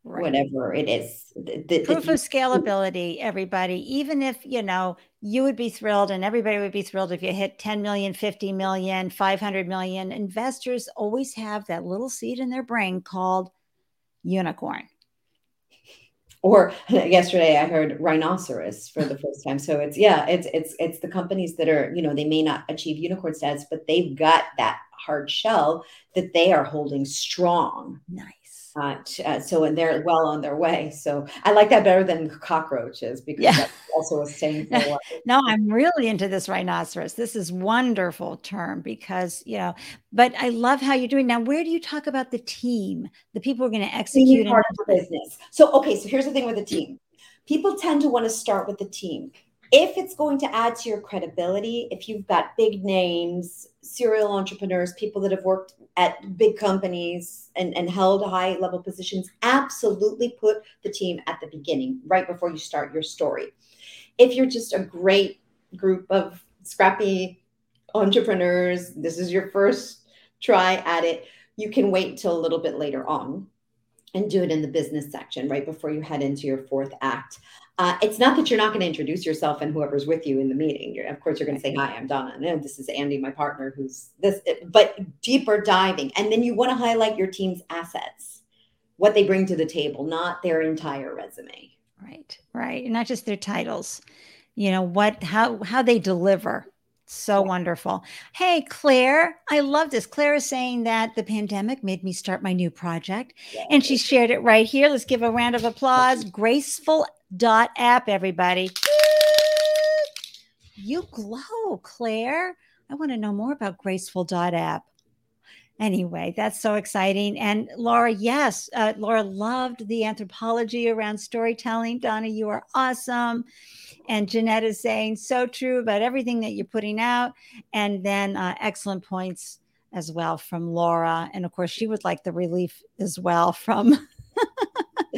right. whatever it is. The, the, Proof the, of scalability, everybody. Even if, you know, you would be thrilled and everybody would be thrilled if you hit 10 million, 50 million, 500 million. Investors always have that little seed in their brain called unicorn. Or yesterday i heard rhinoceros for the first time. So it's yeah it's it's it's the companies that are you know they may not achieve unicorn status but they've got that hard shell that they are holding strong. Nice uh, uh, so and they're well on their way. So I like that better than cockroaches because yeah. that's also a saying. No, I'm really into this rhinoceros. This is wonderful term because you know. But I love how you're doing now. Where do you talk about the team, the people who are going to execute part of the business? So okay, so here's the thing with the team. People tend to want to start with the team if it's going to add to your credibility, if you've got big names, serial entrepreneurs, people that have worked at big companies and, and held high level positions, absolutely put the team at the beginning, right before you start your story. If you're just a great group of scrappy entrepreneurs, this is your first try at it, you can wait till a little bit later on and do it in the business section right before you head into your fourth act. Uh, it's not that you're not going to introduce yourself and whoever's with you in the meeting. You're, of course, you're going to say, "Hi, I'm Donna. No, this is Andy, my partner, who's this." But deeper diving, and then you want to highlight your team's assets, what they bring to the table, not their entire resume. Right, right, and not just their titles. You know what? How how they deliver. So wonderful. Hey, Claire, I love this. Claire is saying that the pandemic made me start my new project, and she shared it right here. Let's give a round of applause. Graceful dot app, everybody. You glow, Claire. I want to know more about graceful dot app. Anyway, that's so exciting. And Laura, yes, uh, Laura loved the anthropology around storytelling. Donna, you are awesome. And Jeanette is saying so true about everything that you're putting out. And then uh, excellent points as well from Laura. And of course, she would like the relief as well from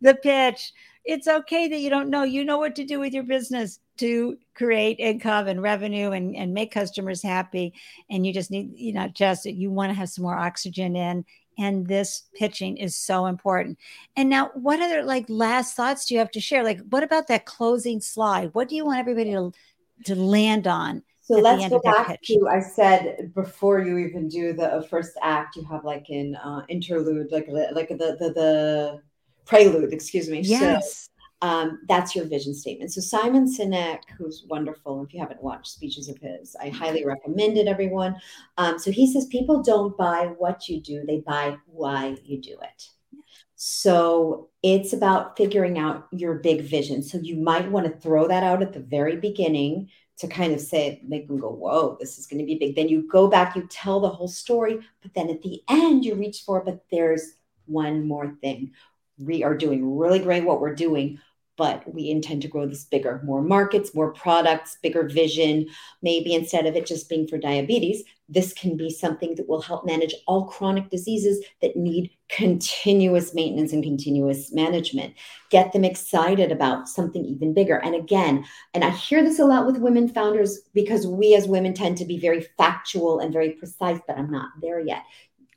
the pitch it's okay that you don't know. You know what to do with your business to create income and revenue and, and make customers happy. And you just need, you know, just that you want to have some more oxygen in. And this pitching is so important. And now, what other like last thoughts do you have to share? Like, what about that closing slide? What do you want everybody to, to land on? So let's go back to I said before you even do the first act, you have like an uh, interlude, like like the the the prelude, excuse me. Yes. So, um, that's your vision statement. So Simon Sinek, who's wonderful, if you haven't watched speeches of his, I highly recommend it, everyone. Um, so he says people don't buy what you do; they buy why you do it. So it's about figuring out your big vision. So you might want to throw that out at the very beginning to kind of say, make them go, whoa, this is going to be big. Then you go back, you tell the whole story, but then at the end you reach for, but there's one more thing we are doing really great what we're doing but we intend to grow this bigger more markets more products bigger vision. Maybe instead of it just being for diabetes this can be something that will help manage all chronic diseases that need continuous maintenance and continuous management. Get them excited about something even bigger. And again and i hear this a lot with women founders because we as women tend to be very factual and very precise but i'm not there yet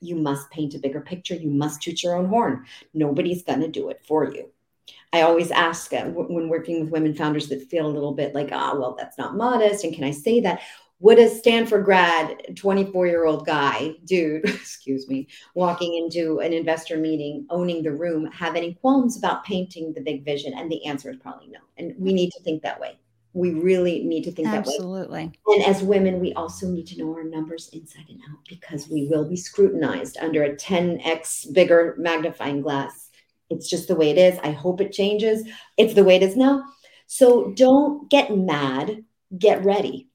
you must paint a bigger picture. You must toot your own horn. Nobody's going to do it for you. I always ask uh, when working with women founders that feel a little bit like, ah, oh, well, that's not modest. And can I say that? Would a Stanford grad, 24 year old guy, dude, excuse me, walking into an investor meeting, owning the room, have any qualms about painting the big vision? And the answer is probably no. And we need to think that way we really need to think Absolutely. that way. Absolutely. And as women, we also need to know our numbers inside and out because we will be scrutinized under a 10x bigger magnifying glass. It's just the way it is. I hope it changes. It's the way it is now. So don't get mad, get ready.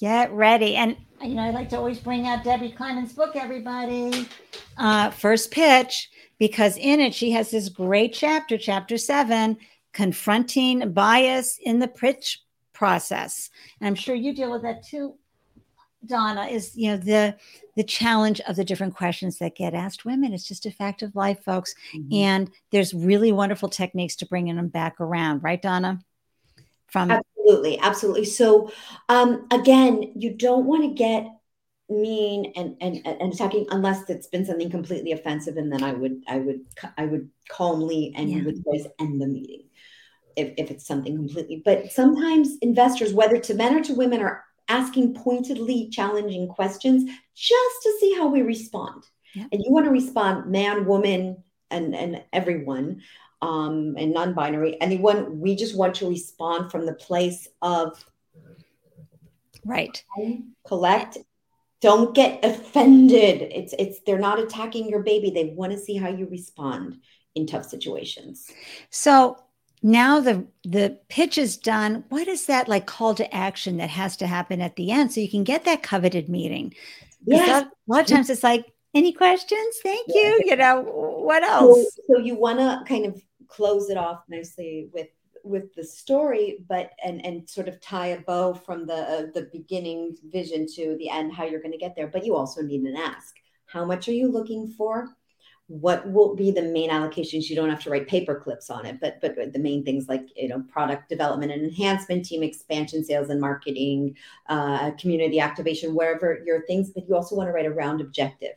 Get ready. And you know, I like to always bring out Debbie Kleinman's book, everybody. Uh, first pitch, because in it she has this great chapter, chapter seven, confronting bias in the pitch process. And I'm sure you deal with that too, Donna, is you know the the challenge of the different questions that get asked women. It's just a fact of life, folks. Mm-hmm. And there's really wonderful techniques to bringing them back around, right, Donna? From absolutely, absolutely. So um, again, you don't want to get mean and, and and attacking unless it's been something completely offensive and then i would i would i would calmly and yeah. with voice end the meeting if, if it's something completely. But sometimes investors, whether to men or to women, are asking pointedly challenging questions just to see how we respond. Yeah. And you want to respond, man, woman, and, and everyone. um, and non-binary. Anyone, we just want to respond from the place of right, collect. Don't get offended. It's it's they're not attacking your baby. They want to see how you respond in tough situations. So now the the pitch is done. What is that like call to action that has to happen at the end so you can get that coveted meeting? Yeah a lot of times it's like any questions? Thank you. You know what else? so, so you want to kind of close it off nicely with with the story but and and sort of tie a bow from the uh, the beginning vision to the end how you're going to get there but you also need an ask. How much are you looking for what will be the main allocations? You don't have to write paper clips on it but but the main things like you know product development and enhancement team expansion sales and marketing uh, community activation wherever your things but you also want to write a round objective.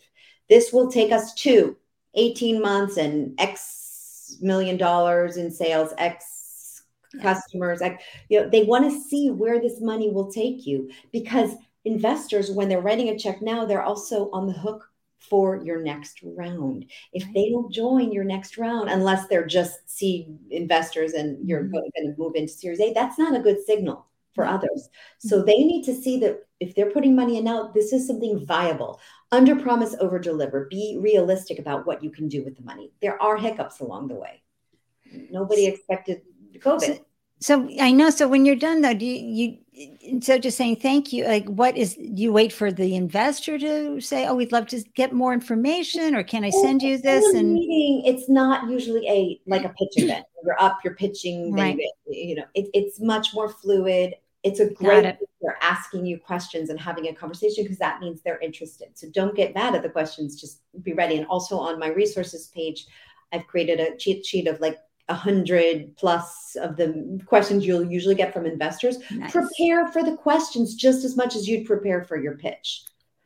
This will take us to 18 months and x million dollars in sales x customers like you know they want to see where this money will take you because investors when they're writing a check now they're also on the hook for your next round. If they don't join your next round, unless they're just seed investors and you're mm-hmm. going to move into Series A, that's not a good signal for others. So mm-hmm. they need to see that if they're putting money in now, this is something viable. Under promise, over deliver. Be realistic about what you can do with the money. There are hiccups along the way. Nobody expected COVID. So I know. So when you're done, though, do you, you so just saying thank you? Like, what is? Do you wait for the investor to say, "Oh, we'd love to get more information," or can I send you this? And meeting, it's not usually a like a pitch event. You're up, you're pitching. Right. you know, it, it's much more fluid. It's a great. It. They're asking you questions and having a conversation because that means they're interested. So don't get mad at the questions. Just be ready. And also on my resources page, I've created a cheat sheet of like a hundred plus of the questions you'll usually get from investors. Nice. Prepare for the questions just as much as you'd prepare for your pitch.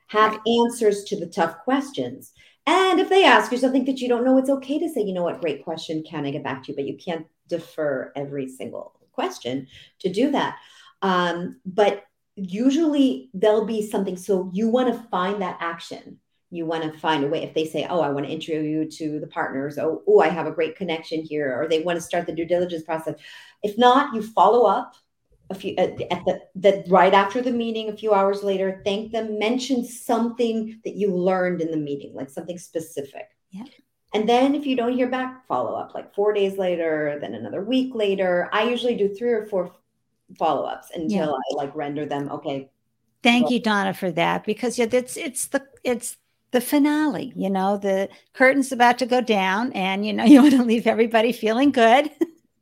Have right. answers to the tough questions. And if they ask you something that you don't know, it's okay to say, you know what, great question. Can I get back to you? But you can't defer every single question to do that. Um, but usually there'll be something. So you want to find that action you want to find a way if they say oh i want to intro you to the partners oh, oh i have a great connection here or they want to start the due diligence process. If not you follow up a few at, the, the right after the meeting a few hours later thank them mention something that you learned in the meeting like something specific. Yeah. And then if you don't hear back follow up like four days later then another week later. I usually do three or four follow-ups until yeah. i like render them okay Thank you, Donna, for that because yeah, it's it's the it's the finale. You know, the curtain's about to go down, and you know, you want to leave everybody feeling good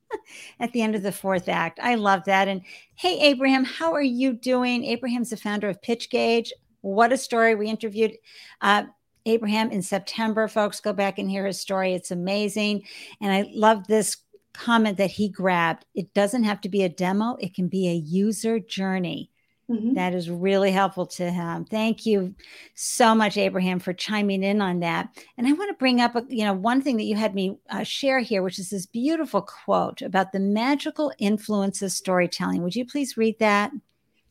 at the end of the fourth act. I love that. And hey, Abraham, how are you doing? Abraham's the founder of Pitch Gauge. What a story. We interviewed uh, Abraham in September. Folks, go back and hear his story. It's amazing. And I love this comment that he grabbed. It doesn't have to be a demo, it can be a user journey. Mm-hmm. That is really helpful to him. Thank you so much, Abraham, for chiming in on that. And I want to bring up, a, you know, one thing that you had me uh, share here, which is this beautiful quote about the magical influence of storytelling. Would you please read that?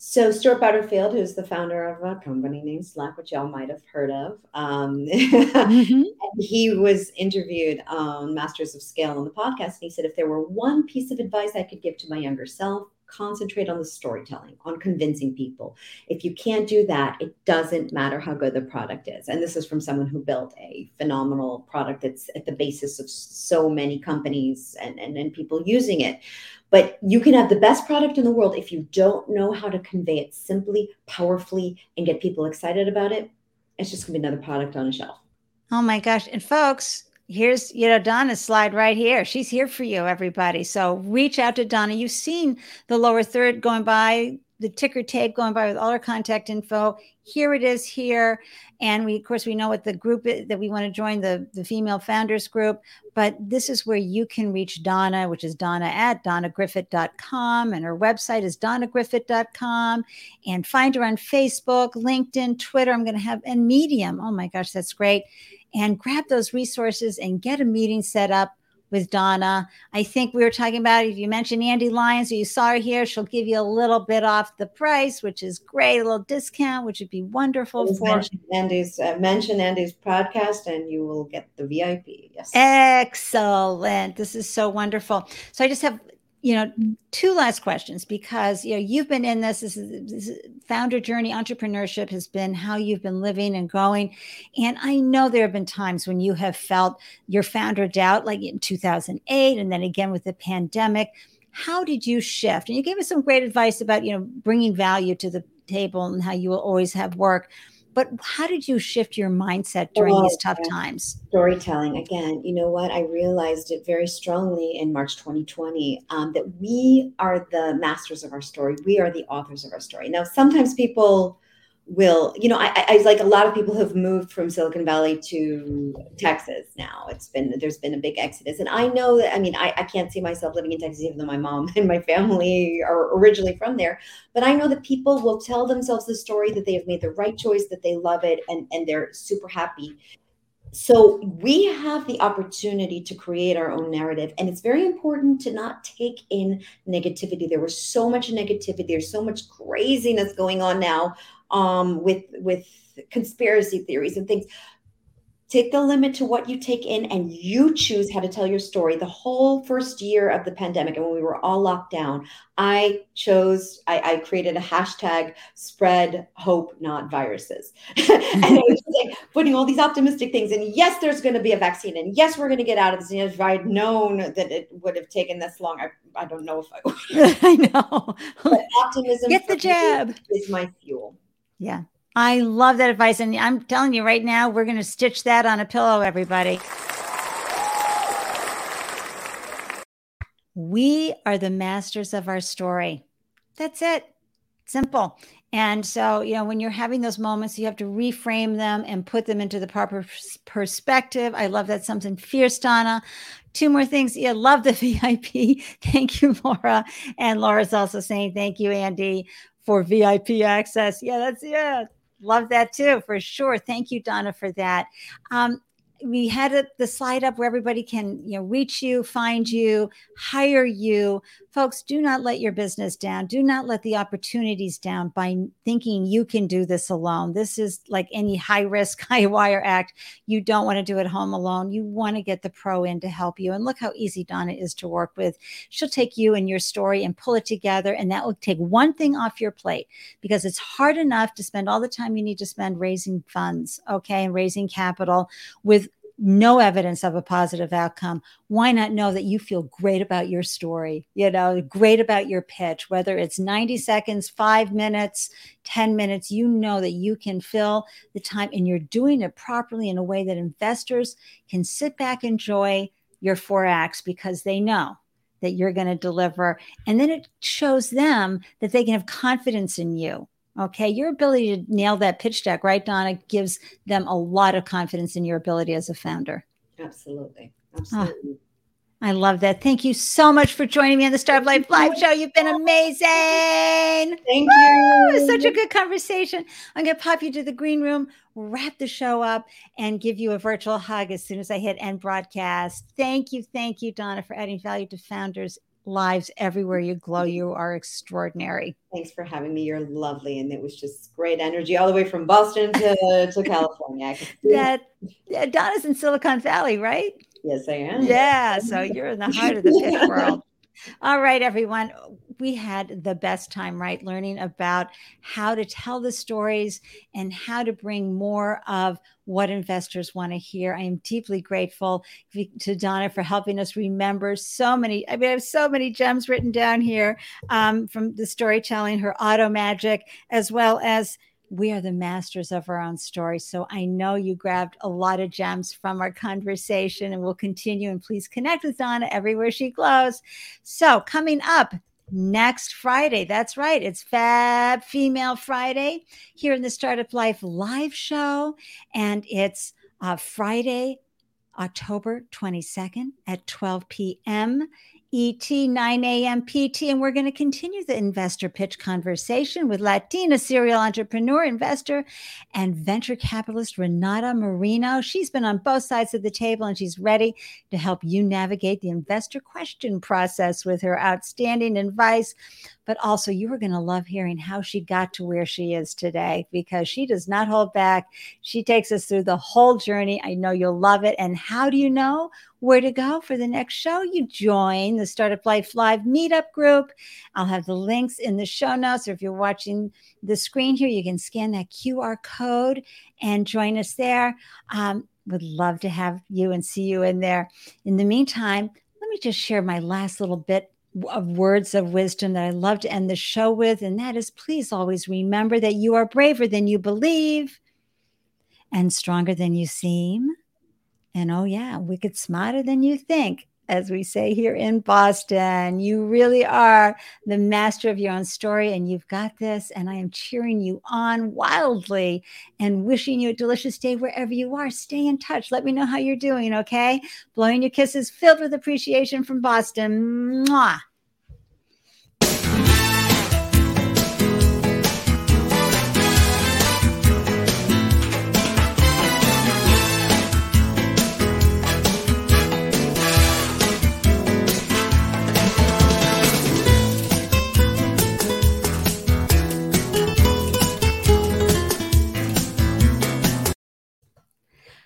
So Stewart Butterfield, who's the founder of a company named Slack, which y'all might have heard of, um, mm-hmm. he was interviewed on Masters of Scale on the podcast, and he said, "If there were one piece of advice I could give to my younger self, concentrate on the storytelling, on convincing people. If you can't do that, it doesn't matter how good the product is. And this is from someone who built a phenomenal product that's at the basis of so many companies and, and, and people using it. But you can have the best product in the world if you don't know how to convey it simply, powerfully, and get people excited about it. It's just going to be another product on a shelf. Oh my gosh. And folks, here's you know donna's slide right here. She's here for you everybody. So reach out to donna. You've seen the lower third going by the ticker tape going by with all our contact info. Here it is here. And we of course we know what the group is, that we want to join the the female founders group. But this is where you can reach donna which is donna at donnagriffith.com and her website is donnagriffith.com and find her on facebook linkedin twitter. I'm going to have and medium. Oh my gosh that's great and grab those resources and get a meeting set up with Donna. I think we were talking about if you mentioned Andy Lyons or you saw her here, she'll give you a little bit off the price, which is great, a little discount, which would be wonderful Please for mention Andy's uh, mention Andy's podcast, and you will get the VIP. Yes. Excellent. This is so wonderful. So I just have you know two last questions because you know you've been in this this, is, this founder journey entrepreneurship has been how you've been living and going. And i know there have been times when you have felt your founder doubt like in 2008 and then again with the pandemic. How did you shift? And you gave us some great advice about you know bringing value to the table and how you will always have work but how did you shift your mindset during oh, these tough times? Storytelling again. You know what? I realized it very strongly in March 2020 um, that we are the masters of our story. We are the authors of our story. Now, sometimes people will you know I, I like a lot of people have moved from silicon valley to texas now. It's been there's been a big exodus. And i know that i mean I, I can't see myself living in texas even though my mom and my family are originally from there. But i know that people will tell themselves the story that they have made the right choice that they love it and and they're super happy. So we have the opportunity to create our own narrative. And it's very important to not take in negativity. There was so much negativity. There's so much craziness going on now um, with with conspiracy theories and things. Take the limit to what you take in and you choose how to tell your story. The whole first year of the pandemic and when we were all locked down i chose i, I created a hashtag spread hope not viruses. And i was like putting all these optimistic things and yes there's going to be a vaccine and yes we're going to get out of this. And if i'd known that it would have taken this long i, I don't know if i would. I know. But optimism get the jab. is my fuel yeah. I love that advice. And I'm telling you right now, we're going to stitch that on a pillow, everybody. We are the masters of our story. That's it. Simple. And so, you know, when you're having those moments, you have to reframe them and put them into the proper perspective. I love that something fierce, Donna. Two more things. Yeah, love the VIP. Thank you, Laura. And Laura's also saying thank you, Andy, for VIP access. Yeah, that's yeah. Love that too, for sure. Thank you, Donna, for that. Um, we had a, the slide up where everybody can you know reach you find you hire you. Folks do not let your business down. Do not let the opportunities down by thinking you can do this alone. This is like any high risk high wire act. You don't want to do it home alone. You want to get the pro in to help you. And look how easy donna is to work with. She'll take you and your story and pull it together and that will take one thing off your plate because it's hard enough to spend all the time you need to spend raising funds okay and raising capital with no evidence of a positive outcome, why not know that you feel great about your story, you know, great about your pitch, whether it's 90 seconds, five minutes, 10 minutes, you know that you can fill the time and you're doing it properly in a way that investors can sit back, enjoy your four acts because they know that you're going to deliver. And then it shows them that they can have confidence in you Okay. Your ability to nail that pitch deck, right, Donna, gives them a lot of confidence in your ability as a founder. Absolutely. Ah, Absolutely. Oh, I love that. Thank you so much for joining me on the Startup Life Live Show. You've been amazing. Thank you. Such a good conversation. I'm going to pop you to the green room, wrap the show up, and give you a virtual hug as soon as I hit end broadcast. Thank you. Thank you, Donna, for adding value to founders lives everywhere you glow. You are extraordinary. Thanks for having me. You're lovely. And it was just great energy all the way from Boston to, to California. that Donna's in Silicon Valley, right? Yes, I am. Yeah. So you're in the heart of the pitch world. All right, everyone. We had the best time, right? Learning about how to tell the stories and how to bring more of what investors want to hear. I am deeply grateful to Donna for helping us remember so many. I mean, I have so many gems written down here um, from the storytelling, her auto magic, as well as we are the masters of our own story. So I know you grabbed a lot of gems from our conversation and we'll continue. And please connect with Donna everywhere she glows. So coming up, next Friday. That's right. It's Fab Female Friday here in the Startup Life live show. And it's uh, Friday, October 22nd at 12 p.m ET 9 a.m. PT, and we're going to continue the investor pitch conversation with Latina serial entrepreneur, investor, and venture capitalist Renata Marino. She's been on both sides of the table and she's ready to help you navigate the investor question process with her outstanding advice. But also, you are going to love hearing how she got to where she is today because she does not hold back. She takes us through the whole journey. I know you'll love it. And how do you know? where to go for the next show, you join the Startup Life Live meetup group. I'll have the links in the show notes, or if you're watching the screen here, you can scan that QR code and join us there. Um, would love to have you and see you in there. In the meantime, let me just share my last little bit of words of wisdom that I love to end the show with, and that is please always remember that you are braver than you believe and stronger than you seem. And oh, yeah, wicked smarter than you think, as we say here in Boston. You really are the master of your own story, and you've got this. And I am cheering you on wildly and wishing you a delicious day wherever you are. Stay in touch. Let me know how you're doing, okay? Blowing your kisses filled with appreciation from Boston. Mwah.